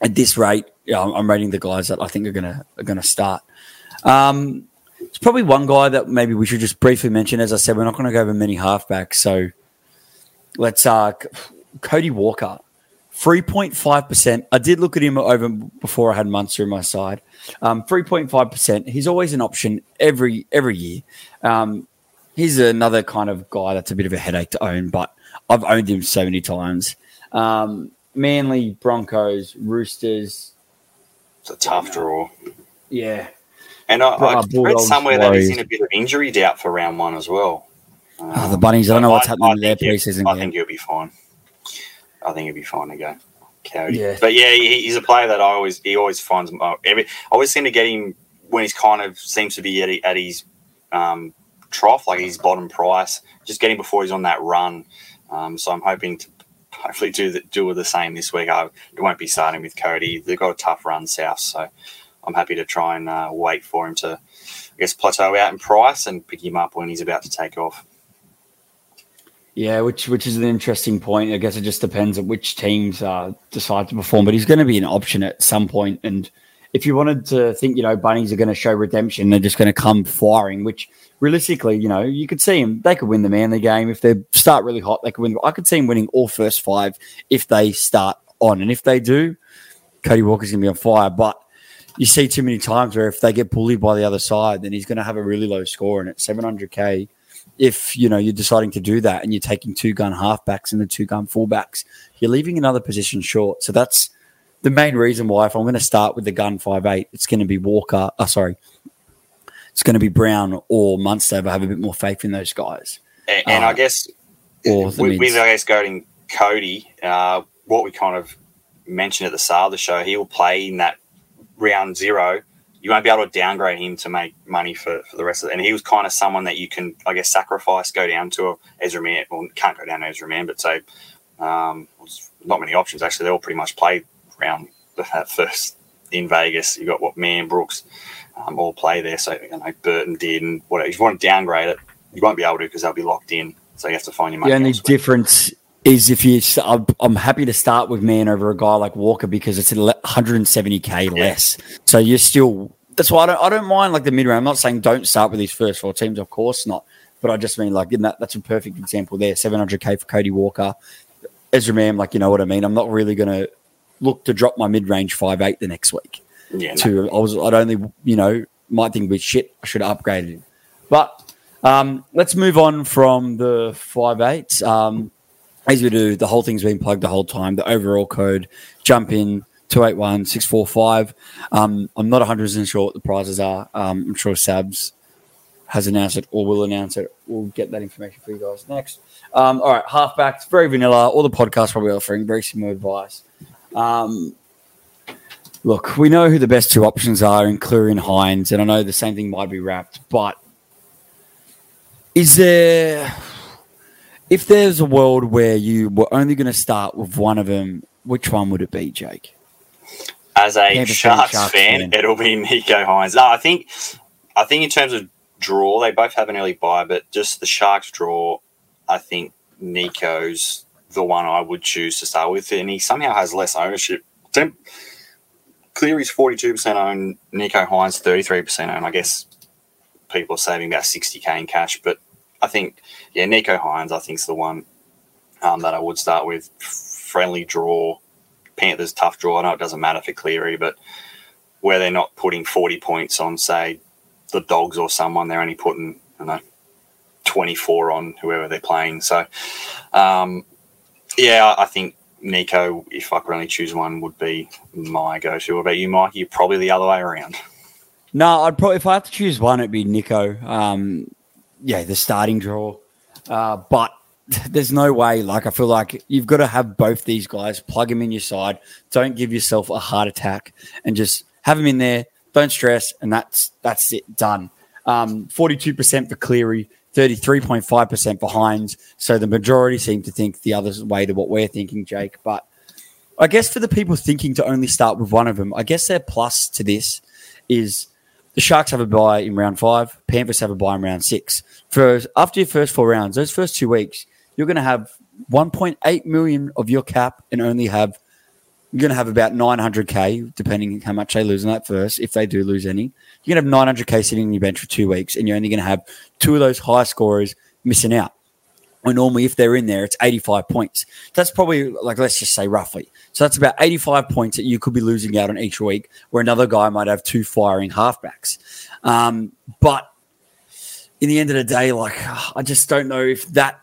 Speaker 4: at this rate, yeah, I'm, I'm rating the guys that I think are gonna are gonna start. Um, it's probably one guy that maybe we should just briefly mention. As I said, we're not going to go over many halfbacks, so let's uh, Cody Walker, three point five percent. I did look at him over before I had Munster in my side. Um, three point five percent. He's always an option every every year. Um, he's another kind of guy that's a bit of a headache to own, but I've owned him so many times. Um, Manly, Broncos, Roosters.
Speaker 5: It's a tough draw.
Speaker 4: Yeah,
Speaker 5: And I, I read
Speaker 4: Bulldogs,
Speaker 5: somewhere that he's in a bit of injury doubt for round one as well.
Speaker 4: Oh, the bunnies. I don't know what's happening in their
Speaker 5: think he'll-
Speaker 4: preseason
Speaker 5: I
Speaker 4: game.
Speaker 5: think he'll be fine. I think he'll be fine to go. Cody.
Speaker 4: Yeah.
Speaker 5: But yeah, he, he's a player that I always he always finds uh, every. I always seem to get him when he's kind of seems to be at, at his um, trough, like his bottom price. Just get him before he's on that run. Um, so I'm hoping to hopefully do the, do the same this week. I won't be starting with Cody. They've got a tough run south, so I'm happy to try and uh, wait for him to, I guess, plateau out in price and pick him up when he's about to take off.
Speaker 4: Yeah, which which is an interesting point. I guess it just depends on which teams uh, decide to perform. But he's going to be an option at some point. And if you wanted to think, you know, bunnies are going to show redemption, they're just going to come firing. Which realistically, you know, you could see him. They could win the Manly game if they start really hot. They could win. I could see him winning all first five if they start on. And if they do, Cody Walker's going to be on fire. But you see too many times where if they get bullied by the other side, then he's going to have a really low score. And at 700k, if you know you're deciding to do that and you're taking two gun halfbacks and the two gun fullbacks, you're leaving another position short. So that's the main reason why. If I'm going to start with the gun five eight, it's going to be Walker. Uh, sorry, it's going to be Brown or Munster. If I have a bit more faith in those guys.
Speaker 5: And, and
Speaker 4: Uh,
Speaker 5: I guess with, with. I guess going Cody, uh, what we kind of mentioned at the start of the show, he will play in that round zero. You won't be able to downgrade him to make money for, for the rest of it. And he was kind of someone that you can, I guess, sacrifice, go down to a Ezra Mam. Well, can't go down to Ezra Mam, but say, um, not many options actually. They all pretty much played round that first in Vegas. You got what Man Brooks um, all play there. So you know Burton did, and whatever. If you want to downgrade it, you won't be able to because they'll be locked in. So you have to find your money.
Speaker 4: The only
Speaker 5: elsewhere.
Speaker 4: difference is if you. I'm, I'm happy to start with Mam over a guy like Walker because it's 170k less. So you're still. That's why I don't. I don't mind like the mid round. I'm not saying don't start with these first four teams. Of course not. But I just mean like in that. That's a perfect example there. 700k for Cody Walker. Ezra Mam, like you know what I mean. I'm not really going to look to drop my mid range five eight the next week
Speaker 5: yeah, no.
Speaker 4: to I was I'd only you know might think we shit I should have upgraded him. But Um, let's move on from the five eights. Um, as we do, the whole thing's been plugged the whole time. The overall code, jump in 281 645. Um, I'm not 100% sure what the prizes are. Um, I'm sure Sabs has announced it or will announce it. We'll get that information for you guys next. Um, all right, halfbacks, very vanilla. All the podcasts probably offering very similar advice. Um, look, we know who the best two options are in and Hynes, and I know the same thing might be wrapped, but is there, if there's a world where you were only going to start with one of them, which one would it be, Jake?
Speaker 5: As a Sharks, Sharks fan, fan, it'll be Nicho Hynes. No, I think, I think in terms of draw, they both have an early bye, but just the Sharks draw, I think Nicho's the one I would choose to start with, and he somehow has less ownership. Cleary's forty-two percent owned, Nicho Hynes thirty-three percent owned. I guess people are saving about sixty k in cash, but I think yeah, Nicho Hynes, I think is the one um, that I would start with. Friendly draw, Panthers tough draw. I know it doesn't matter for Cleary, but where they're not putting forty points on, say the Dogs or someone, they're only putting I know 24 on whoever they're playing. So, um, yeah, I think Nicho, if I could only choose one, would be my go-to. What about you, Mike? You're probably the other way around.
Speaker 4: No, I'd probably if I had to choose one, it'd be Nicho. Um, yeah, the starting draw, uh, but there's no way. Like I feel like you've got to have both these guys. Plug them in your side. Don't give yourself a heart attack, and just have them in there. Don't stress, and that's that's it. Done. Um, forty-two percent for Cleary, 33.5% behind. So the majority seem to think the other way to what we're thinking, Jake. But I guess for the people thinking to only start with one of them, I guess their plus to this is the Sharks have a bye in round five, Panthers have a bye in round six. For after your first four rounds, those first two weeks, you're going to have 1.8 million of your cap and only have you're going to have about 900k, depending how much they lose in that first, if they do lose any. You're going to have 900k sitting on your bench for two weeks, and you're only going to have two of those high scorers missing out. When normally, if they're in there, it's 85 points. That's probably like let's just say roughly. So that's about 85 points that you could be losing out on each week, where another guy might have two firing halfbacks. Um, but in the end of the day, like I just don't know if that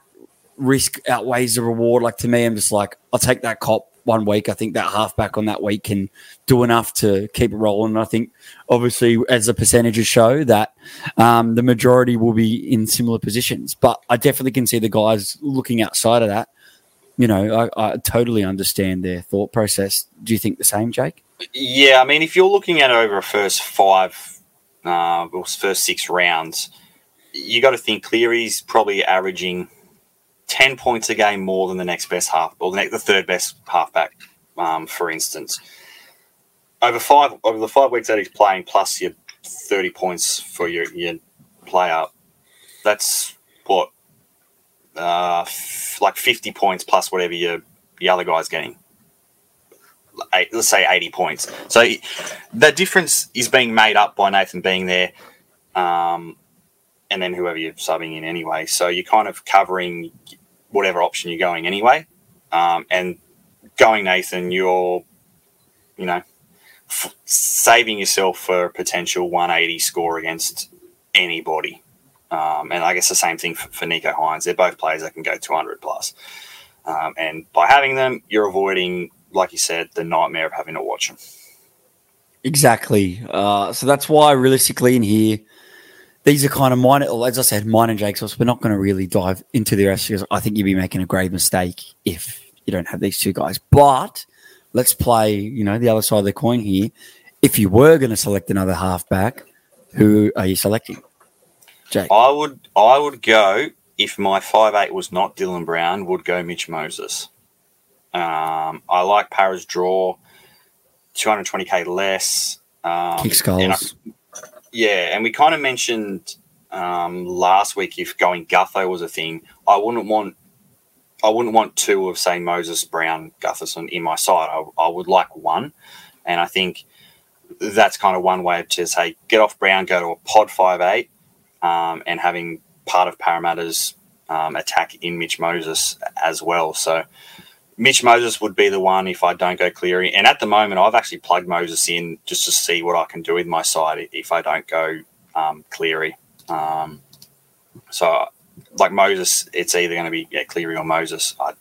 Speaker 4: risk outweighs the reward. Like to me, I'm just like I'll take that cop one week. I think that halfback on that week can do enough to keep it rolling. I think, obviously, as the percentages show, that um, the majority will be in similar positions. But I definitely can see the guys looking outside of that. You know, I, I totally understand their thought process. Do you think the same, Jake?
Speaker 5: Yeah, I mean, if you're looking at over a first five uh, or first six rounds, you got to think Cleary's probably averaging 10 points a game more than the next best half, or the, next, the third best halfback, um, for instance. Over five over the five weeks that he's playing, plus your 30 points for your, your player, that's what, uh, f- like 50 points plus whatever your, the other guy's getting. Eight, let's say 80 points. So the difference is being made up by Nathan being there. Um, and then whoever you're subbing in anyway. So you're kind of covering whatever option you're going anyway. Um, and going Nathan, you're, you know, f- saving yourself for a potential 180 score against anybody. Um, and I guess the same thing for, Nicho Hynes. They're both players that can go 200 plus. Um, and by having them, you're avoiding, like you said, the nightmare of having to watch them.
Speaker 4: Exactly. Uh, so that's why, realistically, in here, these are kind of mine. As I said, mine and Jake's. We're not going to really dive into the rest because I think you'd be making a grave mistake if you don't have these two guys. But let's play, you know, the other side of the coin here. If you were going to select another halfback, who are you selecting?
Speaker 5: Jake, I would, I would go if my five eight was not Dylan Brown. Would go Mitch Moses. Um, I like Parra's draw, two hundred twenty k less. Um,
Speaker 4: Kick skulls.
Speaker 5: Yeah, and we kind of mentioned um, last week if going Gutho was a thing, I wouldn't want I wouldn't want two of say Moses Brown Gutherson in my side. I, I would like one, and I think that's kind of one way to say get off Brown, go to a pod five eight, um, and having part of Parramatta's um, attack in Mitch Moses as well. So Mitch Moses would be the one if I don't go Cleary. And at the moment, I've actually plugged Moses in just to see what I can do with my side if I don't go um, Cleary. Um, so, like Moses, it's either going to be yeah, Cleary or Moses. I,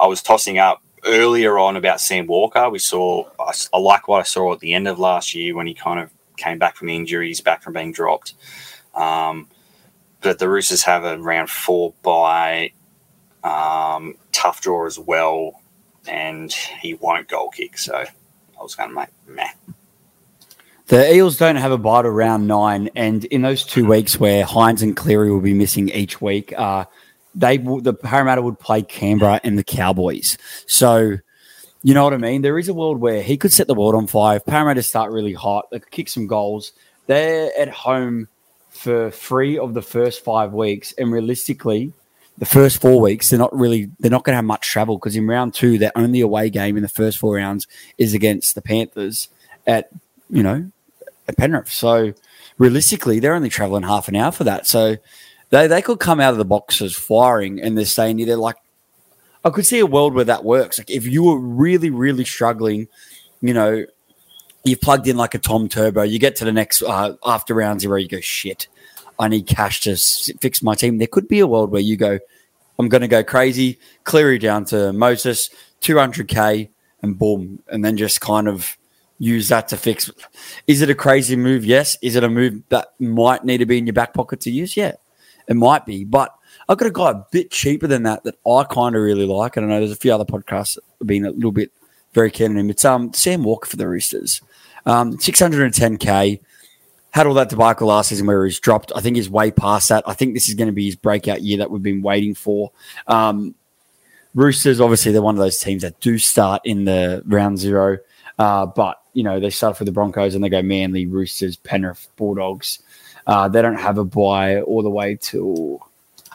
Speaker 5: I was tossing up earlier on about Sam Walker. We saw, I, I like what I saw at the end of last year when he kind of came back from injuries, back from being dropped. Um, but the Roosters have a round four bye um, tough draw as well, and he won't goal kick. So I was going to make meh.
Speaker 4: The Eels don't have a bye to round nine, and in those two weeks where Hynes and Cleary will be missing each week, uh, they the Parramatta would play Canberra and the Cowboys. So, you know what I mean. There is a world where he could set the world on fire. Parramatta start really hot, they could kick some goals. They're at home for three of the first five weeks, and realistically, the first four weeks they're not really they're not going to have much travel because in round two their only away game in the first four rounds is against the Panthers at you know at Penrith. So realistically, they're only traveling half an hour for that. So they they could come out of the boxes firing, and they're saying they're like, I could see a world where that works. Like if you were really really struggling, you know, you've plugged in like a Tom Turbo, you get to the next uh, after round zero, you go shit. I need cash to fix my team. There could be a world where you go, I'm going to go crazy, Cleary down to Moses, 200k, and boom, and then just kind of use that to fix. Is it a crazy move? Yes. Is it a move that might need to be in your back pocket to use? Yeah, it might be. But I've got a guy a bit cheaper than that that I kind of really like. And I know there's a few other podcasts that have been a little bit very keen on him. It's um Sam Walker for the Roosters. Um, 610k. Had all that debacle last season where he's dropped. I think he's way past that. I think this is going to be his breakout year that we've been waiting for. Um, Roosters, obviously, they're one of those teams that do start in the round zero. Uh, but, you know, they start off with the Broncos and they go Manly, Roosters, Penrith, Bulldogs. Uh, they don't have a bye all the way till,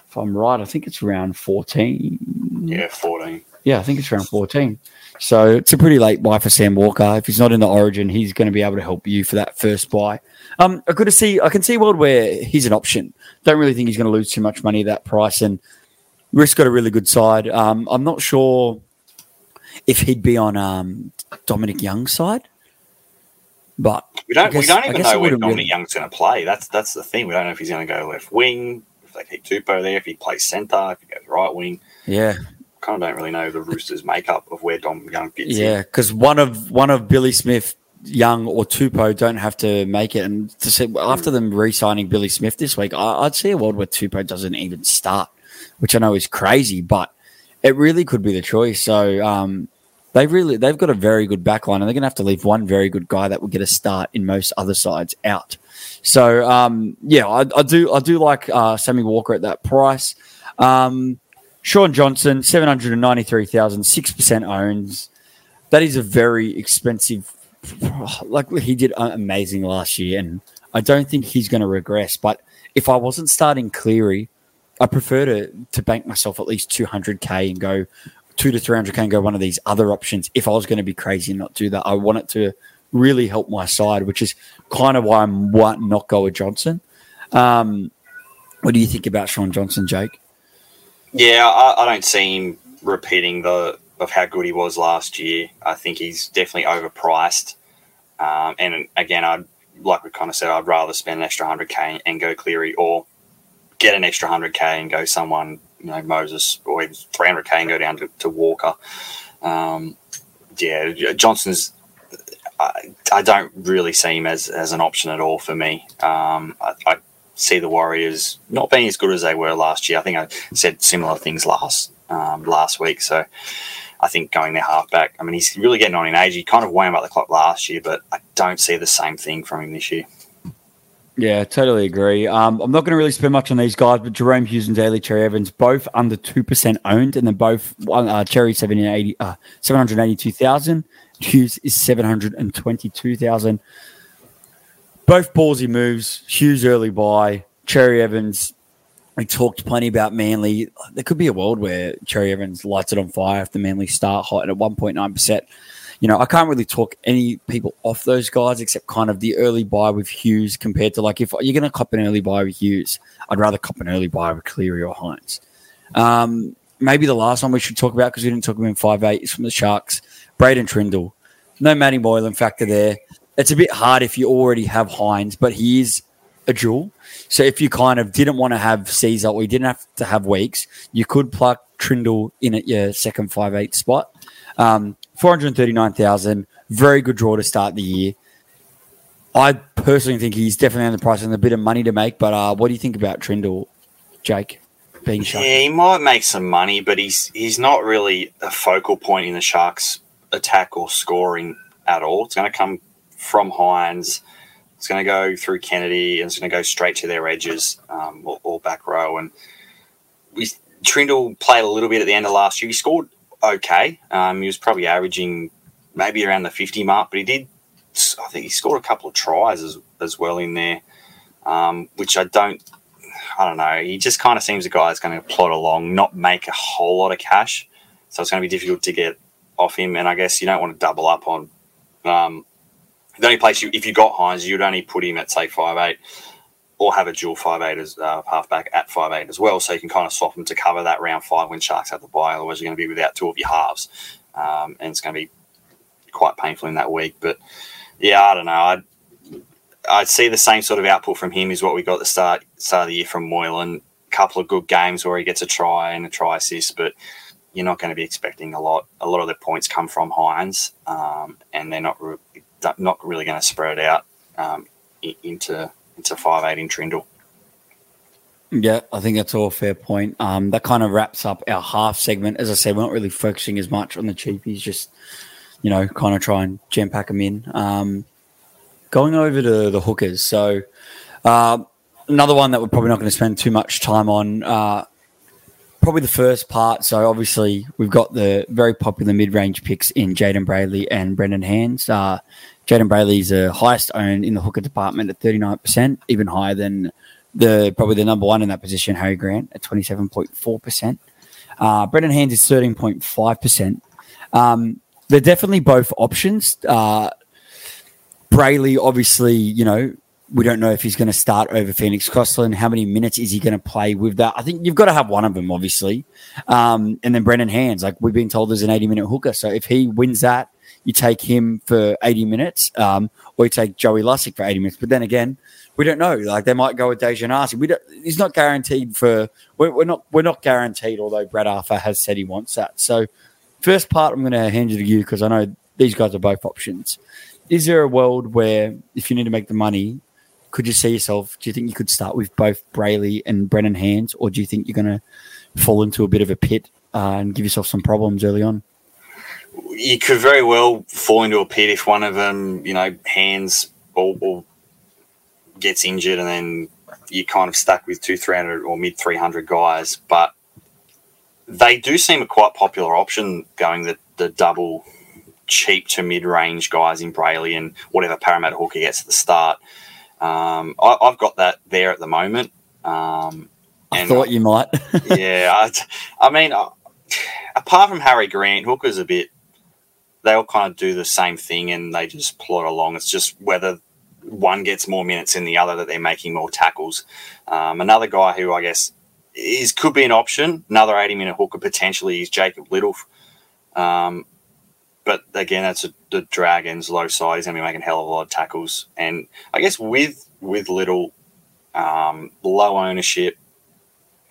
Speaker 4: if I'm right, I think it's round 14.
Speaker 5: Yeah, 14.
Speaker 4: Yeah, I think it's round 14. So it's a pretty late bye for Sam Walker. If he's not in the origin, he's going to be able to help you for that first bye. Um, I could see, I can see a world where he's an option. Don't really think he's going to lose too much money at that price. And Risk got a really good side. Um, I'm not sure if he'd be on um, Dominic Young's side, but
Speaker 5: We don't.
Speaker 4: Guess-
Speaker 5: we don't even know where Dominic
Speaker 4: really-
Speaker 5: Young's going to play. That's that's the thing. We don't know if he's going to go left wing, if they keep Tupou there, if he plays centre, if he goes right wing.
Speaker 4: yeah,
Speaker 5: Kind of don't really know the Roosters' makeup of where Dom Young fits.
Speaker 4: Yeah, because one of one of Billy Smith, Young or Tupou don't have to make it, and to say, after them re-signing Billy Smith this week, I, I'd see a world where Tupou doesn't even start, which I know is crazy, but it really could be the choice. So um, they've really they've got a very good backline, and they're going to have to leave one very good guy that will get a start in most other sides out. So um, yeah, I, I do I do like uh, Sammy Walker at that price. Um, Shaun Johnson, 793,000, 6% owns. That is a very expensive. Like he did amazing last year, and I don't think he's going to regress. But if I wasn't starting Cleary, I prefer to to bank myself at least 200k and go two to 300k and go one of these other options. If I was going to be crazy and not do that, I want it to really help my side, which is kind of why I'm not go with Johnson. Um, what do you think about Shaun Johnson, Jake?
Speaker 5: Yeah, I, I don't see him repeating the of how good he was last year. I think he's definitely overpriced. Um, and again, I'd like we kind of said, I'd rather spend an extra hundred k and go Cleary, or get an extra hundred k and go someone, you know, Moses, or even three hundred k and go down to, to Walker. Um, yeah, Johnson's. I, I don't really see him as, as an option at all for me. Um, I, I see the Warriors not being as good as they were last year. I think I said similar things last um, last week. So I think going their halfback. I mean, he's really getting on in age. He kind of wound up the clock last year, but I don't see the same thing from him this year.
Speaker 4: Yeah, totally agree. Um, I'm not going to really spend much on these guys, but Jahrome Hughes and Daly Cherry Evans both under two percent owned, and then both uh, Cherry 780, uh, 782,000. Hughes is 722,000. Both ballsy moves. Hughes early bye. Cherry Evans. We talked plenty about Manly. There could be a world where Cherry Evans lights it on fire if the Manly start hot and at 1.9%. You know, I can't really talk any people off those guys except kind of the early bye with Hughes compared to like if you're going to cop an early bye with Hughes, I'd rather cop an early bye with Cleary or Hynes. Um, maybe the last one we should talk about because we didn't talk about him five eight is from the Sharks, Braydon Trindall. No Matty Moylan factor there. It's a bit hard if you already have Hynes, but he is a jewel. So if you kind of didn't want to have Sezer or you didn't have to have Weekes, you could pluck Trindall in at your second five eight spot. Um, Four hundred thirty nine thousand, very good draw to start the year. I personally think he's definitely on the price and a bit of money to make. But uh, what do you think about Trindall, Jake? Being?
Speaker 5: Yeah, he might make some money, but he's he's not really a focal point in the Sharks' attack or scoring at all. It's going to come from Hynes. It's going to go through Kennedy, and it's going to go straight to their edges um, or, or, back row. And we Trindall played a little bit at the end of last year. He scored okay. Um, he was probably averaging maybe around the fifty mark, but he did. I think he scored a couple of tries as as well in there, um, which I don't I don't know. He just kind of seems a guy that's going to plod along, not make a whole lot of cash. So it's going to be difficult to get off him. And I guess you don't want to double up on. Um, the only place you, if you got Hynes, you'd only put him at say five eight, or have a dual five eight as uh, halfback at five eight as well, so you can kind of swap him to cover that round five when Sharks have the bye. Otherwise, you're going to be without two of your halves, um, and it's going to be quite painful in that week. But yeah, I don't know. I I'd see the same sort of output from him as what we got the start start of the year from Moylan. A couple of good games where he gets a try and a try assist, but you're not going to be expecting a lot. A lot of the points come from Hynes, um, and they're not re- not really going to spread out um, into into five eight in Trindall.
Speaker 4: Yeah, I think that's all fair point. Um, that kind of wraps up our half segment. As I said, we're not really focusing as much on the cheapies, just you know, kind of try and jam pack them in. Um, Going over to the hookers. So, uh, another one that we're probably not going to spend too much time on. Uh, probably the first part. So, obviously, we've got the very popular mid range picks in Jayden Brailey and Brendan Hands. Uh, Jayden Brailey is the highest owned in the hooker department at 39%, even higher than the probably the number one in that position, Harry Grant, at 27.4%. Uh, Brendan Hands is 13.5%. Um, they're definitely both options. Uh, Brailey, obviously, you know, we don't know if he's going to start over Phoenix Crossland. How many minutes is he going to play with that? I think you've got to have one of them, obviously. Um, and then Brendan Hands, like we've been told, there's an 80 minute hooker. So if he wins that, you take him for 80 minutes, um, or you take Joey Lussick for 80 minutes. But then again, we don't know. Like they might go with Daejarn Asi. We don't, he's not guaranteed for. We're, we're, not. We're not guaranteed. Although Brad Arthur has said he wants that. So, first part, I'm going to hand you to you because I know these guys are both options is there a world where if you need to make the money, could you see yourself? Do you think you could start with both Brailey and Brendan Hands, or do you think you're going to fall into a bit of a pit uh, and give yourself some problems early on?
Speaker 5: You could very well fall into a pit if one of them, you know, hands or, or gets injured, and then you're kind of stuck with two, three hundred or mid three hundred guys. But they do seem a quite popular option going the the double cheap to mid range guys in Brailey and whatever Parramatta hooker gets at the start. Um, I, have got that there at the moment. Um,
Speaker 4: I thought you might.
Speaker 5: yeah, I, I mean, uh, apart from Harry Grant, hookers a bit. They all kind of do the same thing and they just plod along. It's just whether one gets more minutes than the other that they're making more tackles. Um, another guy who I guess is could be an option, another 80 minute hooker potentially is Jacob Liddle. Um, but again, that's a, the Dragons low side. He's going to be making hell of a lot of tackles, and I guess with with little um, low ownership,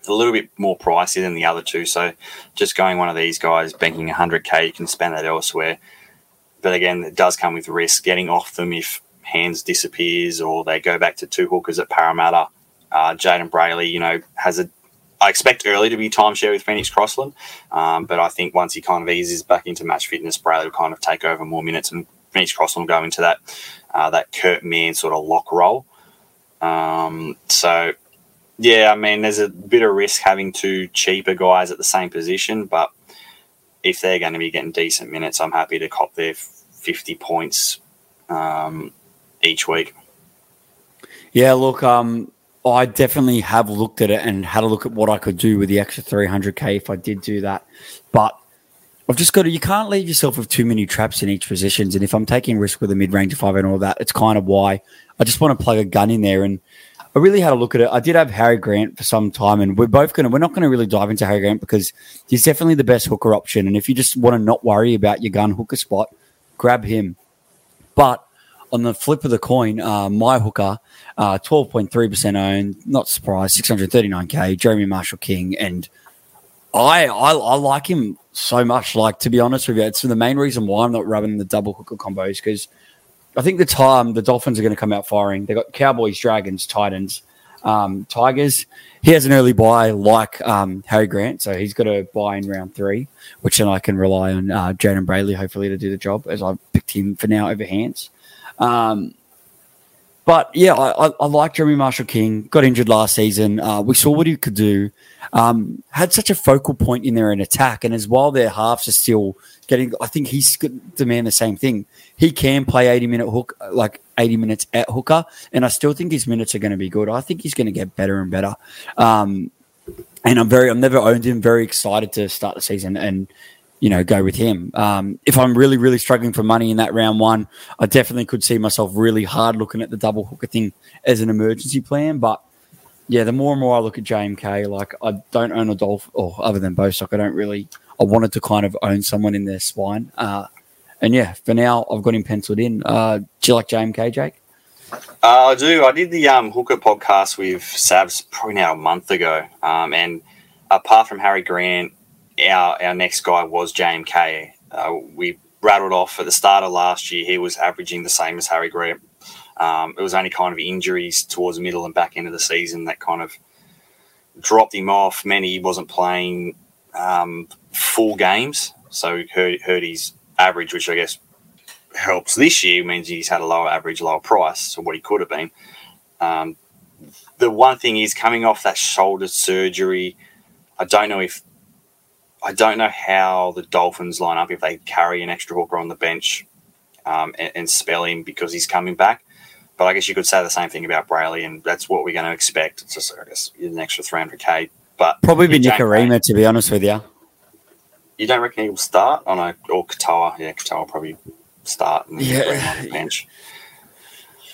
Speaker 5: a little bit more pricey than the other two. So just going one of these guys, banking 100k, you can spend that elsewhere. But again, it does come with risk getting off them if hands disappears or they go back to two hookers at Parramatta. Uh, Jayden Brailey, you know, has a I expect early to be timeshare with Phoenix Crossland, um, but I think once he kind of eases back into match fitness, Brailey will kind of take over more minutes, and Phoenix Crossland will go into that uh, that Kurt Mann sort of lock role. Um, so, yeah, I mean, there's a bit of risk having two cheaper guys at the same position, but if they're going to be getting decent minutes, I'm happy to cop their 50 points um, each week.
Speaker 4: Yeah, look, um, I definitely have looked at it and had a look at what I could do with the extra 300k if I did do that. But I've just got to, you can't leave yourself with too many traps in each positions. And if I'm taking risk with a mid range five and all that, it's kind of why I just want to plug a gun in there. And I really had a look at it. I did have Harry Grant for some time, and we're both to, we're not to really dive into Harry Grant because he's definitely the best hooker option. And if you just want to not worry about your gun hooker spot, grab him. But on the flip of the coin, uh, my hooker, uh, 12.3% owned, not surprised, 639k, Jeremy Marshall King. And I, I I like him so much. Like, to be honest with you, it's the main reason why I'm not rubbing the double hooker combos because I think the time the Dolphins are going to come out firing. They've got Cowboys, Dragons, Titans, um, Tigers. He has an early bye like um, Harry Grant, so he's got a bye in round three, which then I can rely on uh, Jayden Brailey hopefully to do the job as I've picked him for now over hands. Um, but yeah, I, I, I, like Jeremy Marshall King. Got injured last season. Uh, we saw what he could do. Um, had such a focal point in there in attack, and as while their halves are still getting, I think he's going demand the same thing. He can play eighty minute hook, like eighty minutes at hooker, and I still think his minutes are going to be good. I think he's going to get better and better. Um, and I'm very, I've never owned him. Very excited to start the season, and you know, go with him. Um, if I'm really, really struggling for money in that round one, I definitely could see myself really hard looking at the double hooker thing as an emergency plan. But yeah, the more and more I look at JMK, like I don't own a Dolphin, or other than Bostock, I don't really. I wanted to kind of own someone in their spine. Uh, and yeah, for now, I've got him penciled in. Uh, do you like JMK, Jake?
Speaker 5: Uh, I do. I did the um, Hooker podcast with Sabs probably now a month ago. Um, and apart from Harry Grant, our our next guy was JMK. Uh, we rattled off at the start of last year. He was averaging the same as Harry Grant. Um, it was only kind of injuries towards the middle and back end of the season that kind of dropped him off. Many wasn't playing um, full games, so hurt average, which I guess helps this year. Means he's had a lower average, lower price, so what he could have been. Um, the one thing is coming off that shoulder surgery. I don't know if I don't know how the Dolphins line up if they carry an extra hooker on the bench um, and, and, spell him because he's coming back. But I guess you could say the same thing about Brailey, and that's what we're going to expect. It's just, I guess, an extra 300k. But
Speaker 4: probably be Nikorima, to be honest with you.
Speaker 5: You don't reckon he'll start? Oh no, or Katoa. Yeah, Katoa will probably start and yeah. on the bench.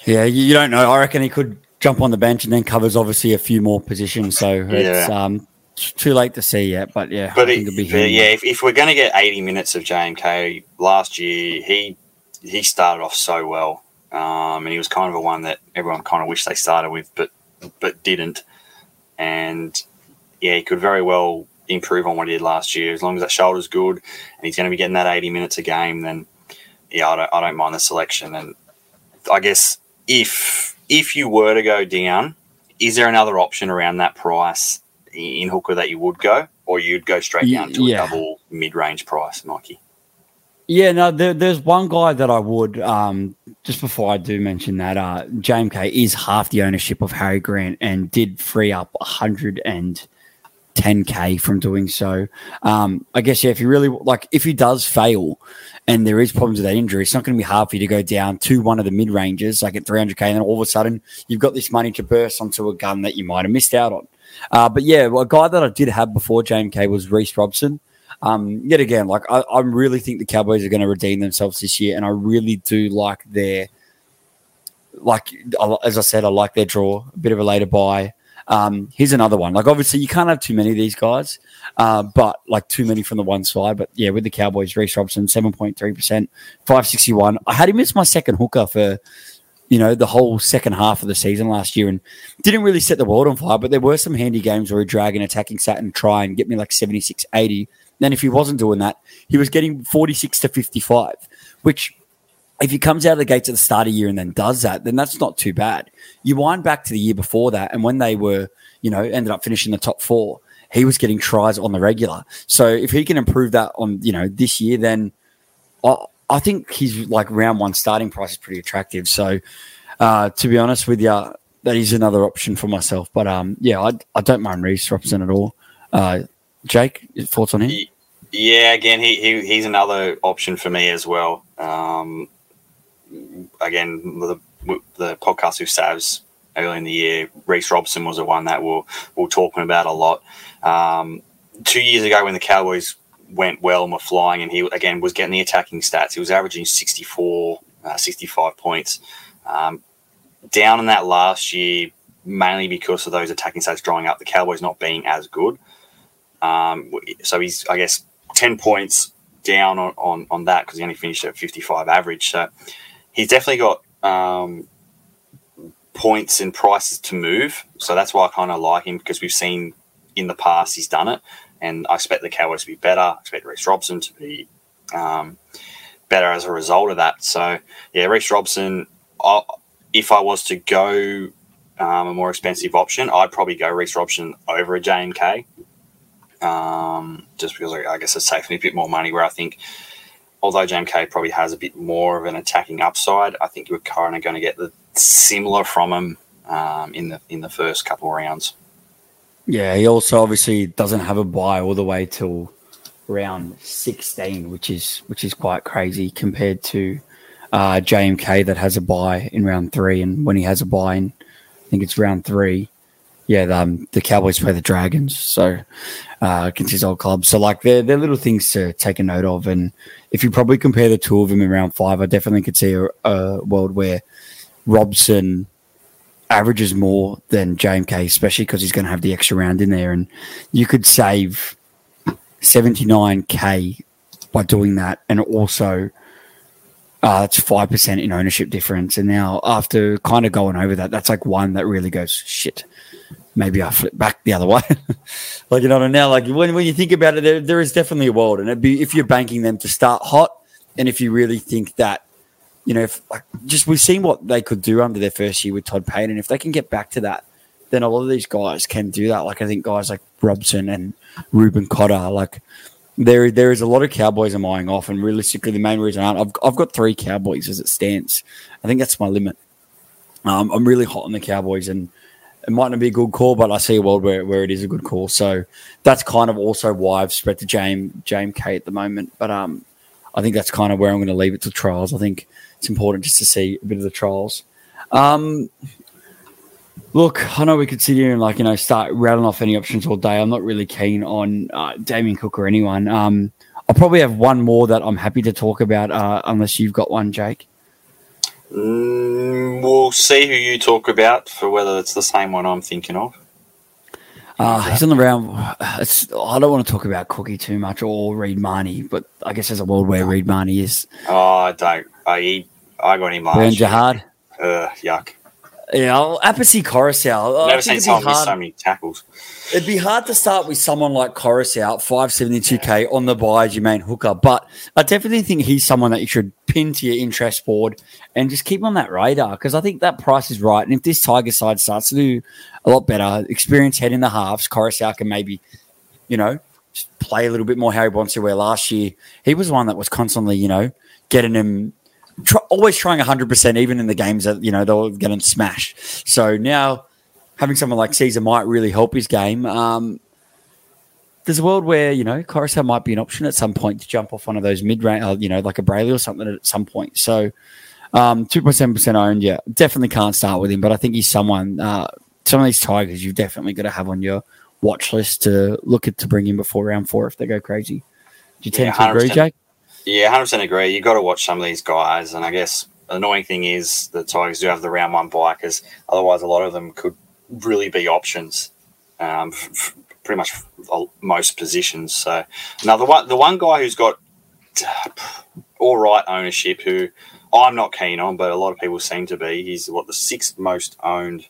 Speaker 4: Yeah, you don't know. I reckon he could jump on the bench and then covers obviously a few more positions. So it's yeah. um, too late to see yet, but yeah,
Speaker 5: but it, yeah, if, if, we're going to get 80 minutes of JMK last year, he he started off so well, um, and he was kind of a one that everyone kind of wished they started with, but but didn't, and yeah, he could very well improve on what he did last year as long as that shoulder's good and he's going to be getting that 80 minutes a game. Then yeah, I don't I don't mind the selection, and I guess if if you were to go down, is there another option around that price? in hooker that you would go, or you'd go straight down to yeah. a double mid range price, Mikey?
Speaker 4: Yeah, no, there, there's one guy that I would, um, just before I do mention that, uh, JMK is half the ownership of Harry Grant and did free up 110K from doing so. Um, I guess, yeah, if you really, like, if he does fail and there is problems with that injury, it's not going to be hard for you to go down to one of the mid ranges, like at 300K, and then all of a sudden you've got this money to burst onto a gun that you might have missed out on. Uh, but yeah, well, a guy that I did have before JMK was Reece Robson. Um, yet again, like I, I really think the Cowboys are going to redeem themselves this year, and I really do like their, like as I said, I like their draw, a bit of a later bye. Um, here's another one. Like obviously, you can't have too many of these guys, uh, but like too many from the one side. But yeah, with the Cowboys, Reece Robson, seven point three percent, five sixty one. I had him as my second hooker for you know, the whole second half of the season last year and didn't really set the world on fire, but there were some handy games where he'd drag an attacking sat and try and get me like 76, 80. Then if he wasn't doing that, he was getting 46 to 55, which if he comes out of the gates at the start of the year and then does that, then that's not too bad. You wind back to the year before that, and when they were, you know, ended up finishing the top four, he was getting tries on the regular. So if he can improve that on, you know, this year, then I, I think his like round one starting price is pretty attractive. So uh, to be honest with you, that is another option for myself. But um, yeah, I, I don't mind Reece Robson at all. Uh, Jake, thoughts on him?
Speaker 5: Yeah, again, he, he he's another option for me as well. Um, again, the the podcast with Sabs early in the year, Reece Robson was the one that we're, we're talking about a lot. Um, two years ago, when the Cowboys went well and were flying, and he again was getting the attacking stats. He was averaging 64, uh, 65 points. Um, down in that last year, mainly because of those attacking stats drying up, the Cowboys not being as good. Um, so he's, I guess, 10 points down on, on, on that because he only finished at 55 average. So he's definitely got um, points and prices to move. So that's why I kind of like him because we've seen in the past he's done it, and I expect the Cowboys to be better. I expect Reece Robson to be um, better as a result of that. So yeah, Reece Robson. I, if I was to go um, a more expensive option, I'd probably go Reece Robson over a JMK. Um, just because I, I guess it's saving me a bit more money. Where I think, although JMK probably has a bit more of an attacking upside, I think you're kind of going to get the similar from him um, in the in the first couple of rounds.
Speaker 4: Yeah, he also obviously doesn't have a bye all the way till round sixteen, which is which is quite crazy compared to uh, JMK that has a bye in round three, and when he has a bye in, I think it's round three. Yeah, the, um, the Cowboys play the Dragons, so uh, against his old club. So like they're they're little things to take a note of, and if you probably compare the two of them in round five, I definitely could see a, a world where Robson averages more than JMK, especially because he's going to have the extra round in there, and you could save seventy nine k by doing that, and also uh, that's five percent in ownership difference. And now after kind of going over that, that's like one that really goes shit. Maybe I flip back the other way. like you know, now like when, when you think about it, there, there is definitely a world, and it'd be if you're banking them to start hot, and if you really think that, you know, if like just we've seen what they could do under their first year with Todd Payten, and if they can get back to that, then a lot of these guys can do that. Like I think guys like Robson and Reuben Cotter, like there there is a lot of Cowboys I'm eyeing off, and realistically, the main reason I I've I've got three Cowboys as it stands. I think that's my limit. Um, I'm really hot on the Cowboys, and it might not be a good call, but I see a world where, where it is a good call. So that's kind of also why I've spread to James James K at the moment. But um, I think that's kind of where I'm going to leave it to trials. I think it's important just to see a bit of the trials. Um, Look, I know we could sit here and like you know start rattling off any options all day. I'm not really keen on uh, Damien Cook or anyone. Um, I'll probably have one more that I'm happy to talk about, uh, unless you've got one, Jake.
Speaker 5: Mm, we'll see who you talk about for whether it's the same one I'm thinking of.
Speaker 4: Uh, he's on the round. It's, I don't want to talk about Cookie too much or Reed Mahoney, but I guess there's a world where Reed Mahoney is.
Speaker 5: Oh, I don't. I, I got him last
Speaker 4: Burn Jihad.
Speaker 5: Uh, yuck.
Speaker 4: Yeah, I'll Api Koroisau.
Speaker 5: Never seen someone miss so many tackles.
Speaker 4: It'd be hard to start with someone like Koroisau, 572k yeah. on the bye as your main hooker, but I definitely think he's someone that you should pin to your interest board and just keep on that radar because I think that price is right. And if this Tiger side starts to do a lot better, experience head in the halves, Koroisau can maybe, you know, play a little bit more how he wants to. Where last year he was one that was constantly, you know, getting him try, always trying 100%, even in the games that, you know, they were getting smashed. So now having someone like Sezer might really help his game. Um, there's a world where, you know, Koroisau might be an option at some point to jump off one of those mid range, uh, you know, like a Brailey or something at some point. So um, 2.7% owned, yeah, definitely can't start with him, but I think he's someone, uh, some of these Tigers you've definitely got to have on your watch list to look at to bring in before round four if they go crazy. Do you tend yeah, to agree, Jake?
Speaker 5: Yeah, hundred percent agree. You've got to watch some of these guys, and I guess the annoying thing is the Tigers do have the round one bye because otherwise a lot of them could really be options, um, f- pretty much most positions. So now the one the one guy who's got all right ownership, who I'm not keen on, but a lot of people seem to be. He's what the sixth most owned.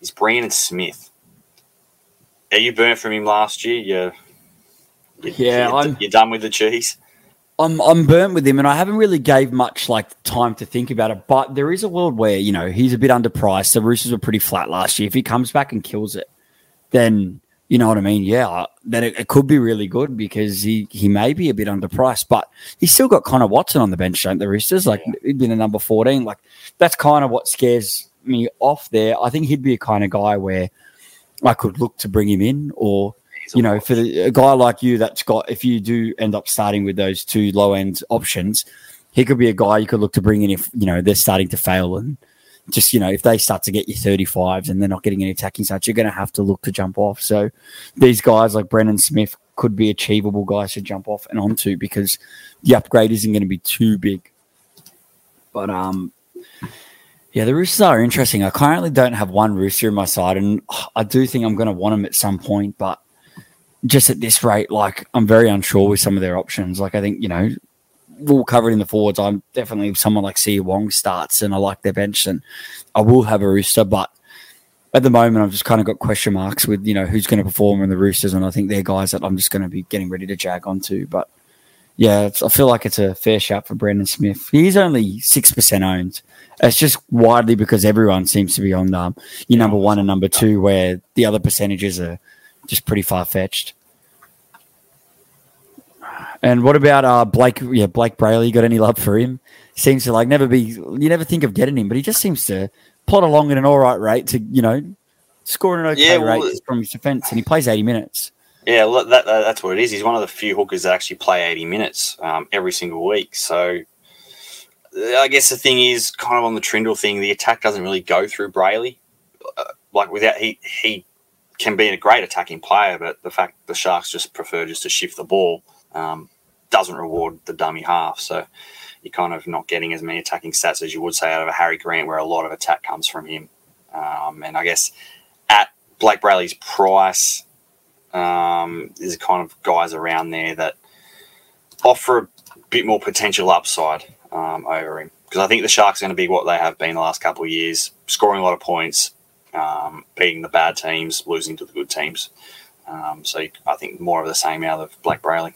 Speaker 5: Is Brandon Smith. Are you burnt from him last year? You, you
Speaker 4: yeah,
Speaker 5: you're,
Speaker 4: I'm,
Speaker 5: you're done with the cheese.
Speaker 4: I'm I'm burnt with him, and I haven't really gave much like time to think about it. But there is a world where you know he's a bit underpriced. The Roosters were pretty flat last year. If he comes back and kills it, then you know what I mean. Yeah, then it, it could be really good because he he may be a bit underpriced, but he's still got Connor Watson on the bench, don't the Roosters? Like yeah. he'd been a number fourteen. Like that's kind of what scares me off there. I think he'd be a kind of guy where I could look to bring him in or you know, for the, a guy like you that's got, if you do end up starting with those two low end options, he could be a guy you could look to bring in if, you know, they're starting to fail and just, you know, if they start to get you 35s and they're not getting any attacking starts, you're going to have to look to jump off. So these guys like Brandon Smith could be achievable guys to jump off and onto because the upgrade isn't going to be too big. But, um, yeah, the Roosters are interesting. I currently don't have one Rooster in my side, and I do think I'm going to want them at some point. But just at this rate, like I'm very unsure with some of their options. Like I think you know we'll cover it in the forwards. I'm definitely someone like Siua Wong starts, and I like their bench, and I will have a Rooster, but at the moment, I've just kind of got question marks with you know who's going to perform in the Roosters, and I think they're guys that I'm just going to be getting ready to jag onto. But yeah, I feel like it's a fair shout for Brandon Smith. He's only six percent owned. It's just widely because everyone seems to be on um, your number one and number two, where the other percentages are just pretty far fetched. And what about uh, Blake? Yeah, Blake Brailey. You got any love for him? Seems to like never be. You never think of getting him, but he just seems to plot along at an all right rate to you know score an okay yeah, well, rate from his defence, and he plays eighty minutes.
Speaker 5: Yeah, that, that, that's what it is. He's one of the few hookers that actually play eighty minutes um, every single week. So I guess the thing is kind of on the Trindall thing. The attack doesn't really go through Brailey. Uh, like without he he can be a great attacking player, but the fact the Sharks just prefer just to shift the ball um, doesn't reward the dummy half. So you're kind of not getting as many attacking stats as you would say out of a Harry Grant, where a lot of attack comes from him. Um, and I guess at Blake Brailey's price, um, there's kind of guys around there that offer a bit more potential upside um, over him. Because I think the Sharks are going to be what they have been the last couple of years, scoring a lot of points, um, beating the bad teams, losing to the good teams. Um, so I think more of the same out of Blake Brailey.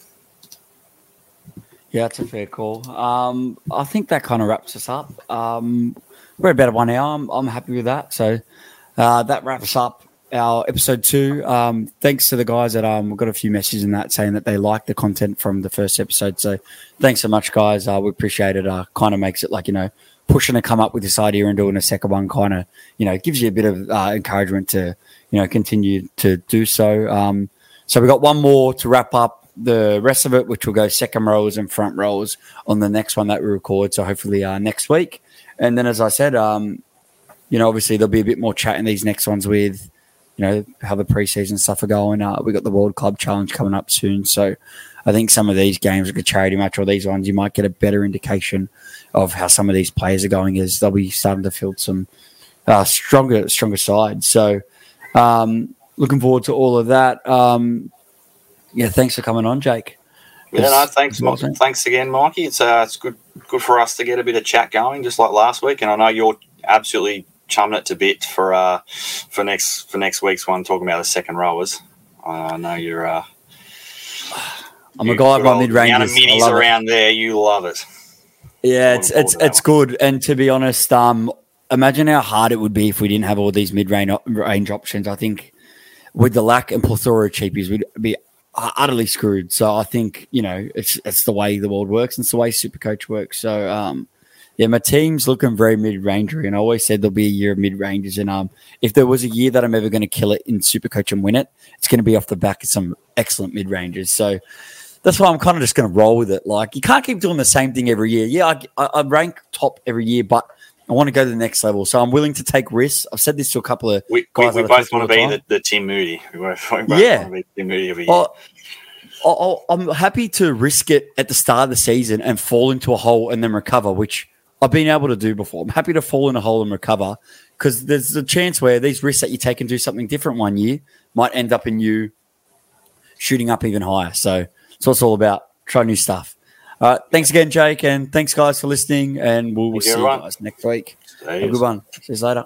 Speaker 4: Yeah, that's a fair call. Um, I think that kind of wraps us up. Um, we're about one hour. I'm, I'm happy with that. So uh, that wraps up our episode two. Um, thanks to the guys that um, we got a few messages in that saying that they like the content from the first episode. So thanks so much, guys. Uh, we appreciate it. Uh, kind of makes it like, you know, pushing to come up with this idea and doing a second one kind of, you know, gives you a bit of uh, encouragement to, you know, continue to do so. Um, so we've got one more to wrap up the rest of it, which will go second rows and front rows on the next one that we record. So hopefully uh, next week. And then, as I said, um, you know, obviously there'll be a bit more chat in these next ones with, you know, how the preseason stuff are going. Uh, we got the World Club Challenge coming up soon. So I think some of these games, like a charity match or these ones, you might get a better indication of how some of these players are going as they'll be starting to field some uh, stronger, stronger sides. So um, looking forward to all of that. Um, yeah, thanks for coming on, Jake.
Speaker 5: Yeah, no, thanks, thanks again, Mikey. It's uh, it's good good for us to get a bit of chat going, just like last week. And I know you're absolutely chumming it to bit for uh for next for next week's one, talking about the second rowers. I know you're. uh
Speaker 4: I'm a guy by mid range.
Speaker 5: minis around it. Around there, you love it.
Speaker 4: Yeah, it's it's it's good. And to be honest, um, imagine how hard it would be if we didn't have all these mid range range options. I think with the lack and plethora of cheapies, we'd be utterly screwed. So I think you know it's it's the way the world works. And it's the way Supercoach works. So um, yeah, my team's looking very mid rangery, and I always said there'll be a year of mid ranges. And um, if there was a year that I'm ever going to kill it in Supercoach and win it, it's going to be off the back of some excellent mid ranges. So. That's why I'm kind of just going to roll with it. Like you can't keep doing the same thing every year. Yeah, I, I rank top every year, but I want to go to the next level. So I'm willing to take risks. I've said this to a couple of
Speaker 5: we, guys. We, we both want to be the, the, Tim Moody. We both, we both
Speaker 4: yeah.
Speaker 5: want to be Tim Moody every year.
Speaker 4: Well, I'm happy to risk it at the start of the season and fall into a hole and then recover, which I've been able to do before. I'm happy to fall in a hole and recover because there's a chance where these risks that you take and do something different one year might end up in you shooting up even higher. So what it's all about. Try new stuff. All right. Thanks again, Jake. And thanks, guys, for listening. And we'll, see you guys next week. Have a good one. See you later.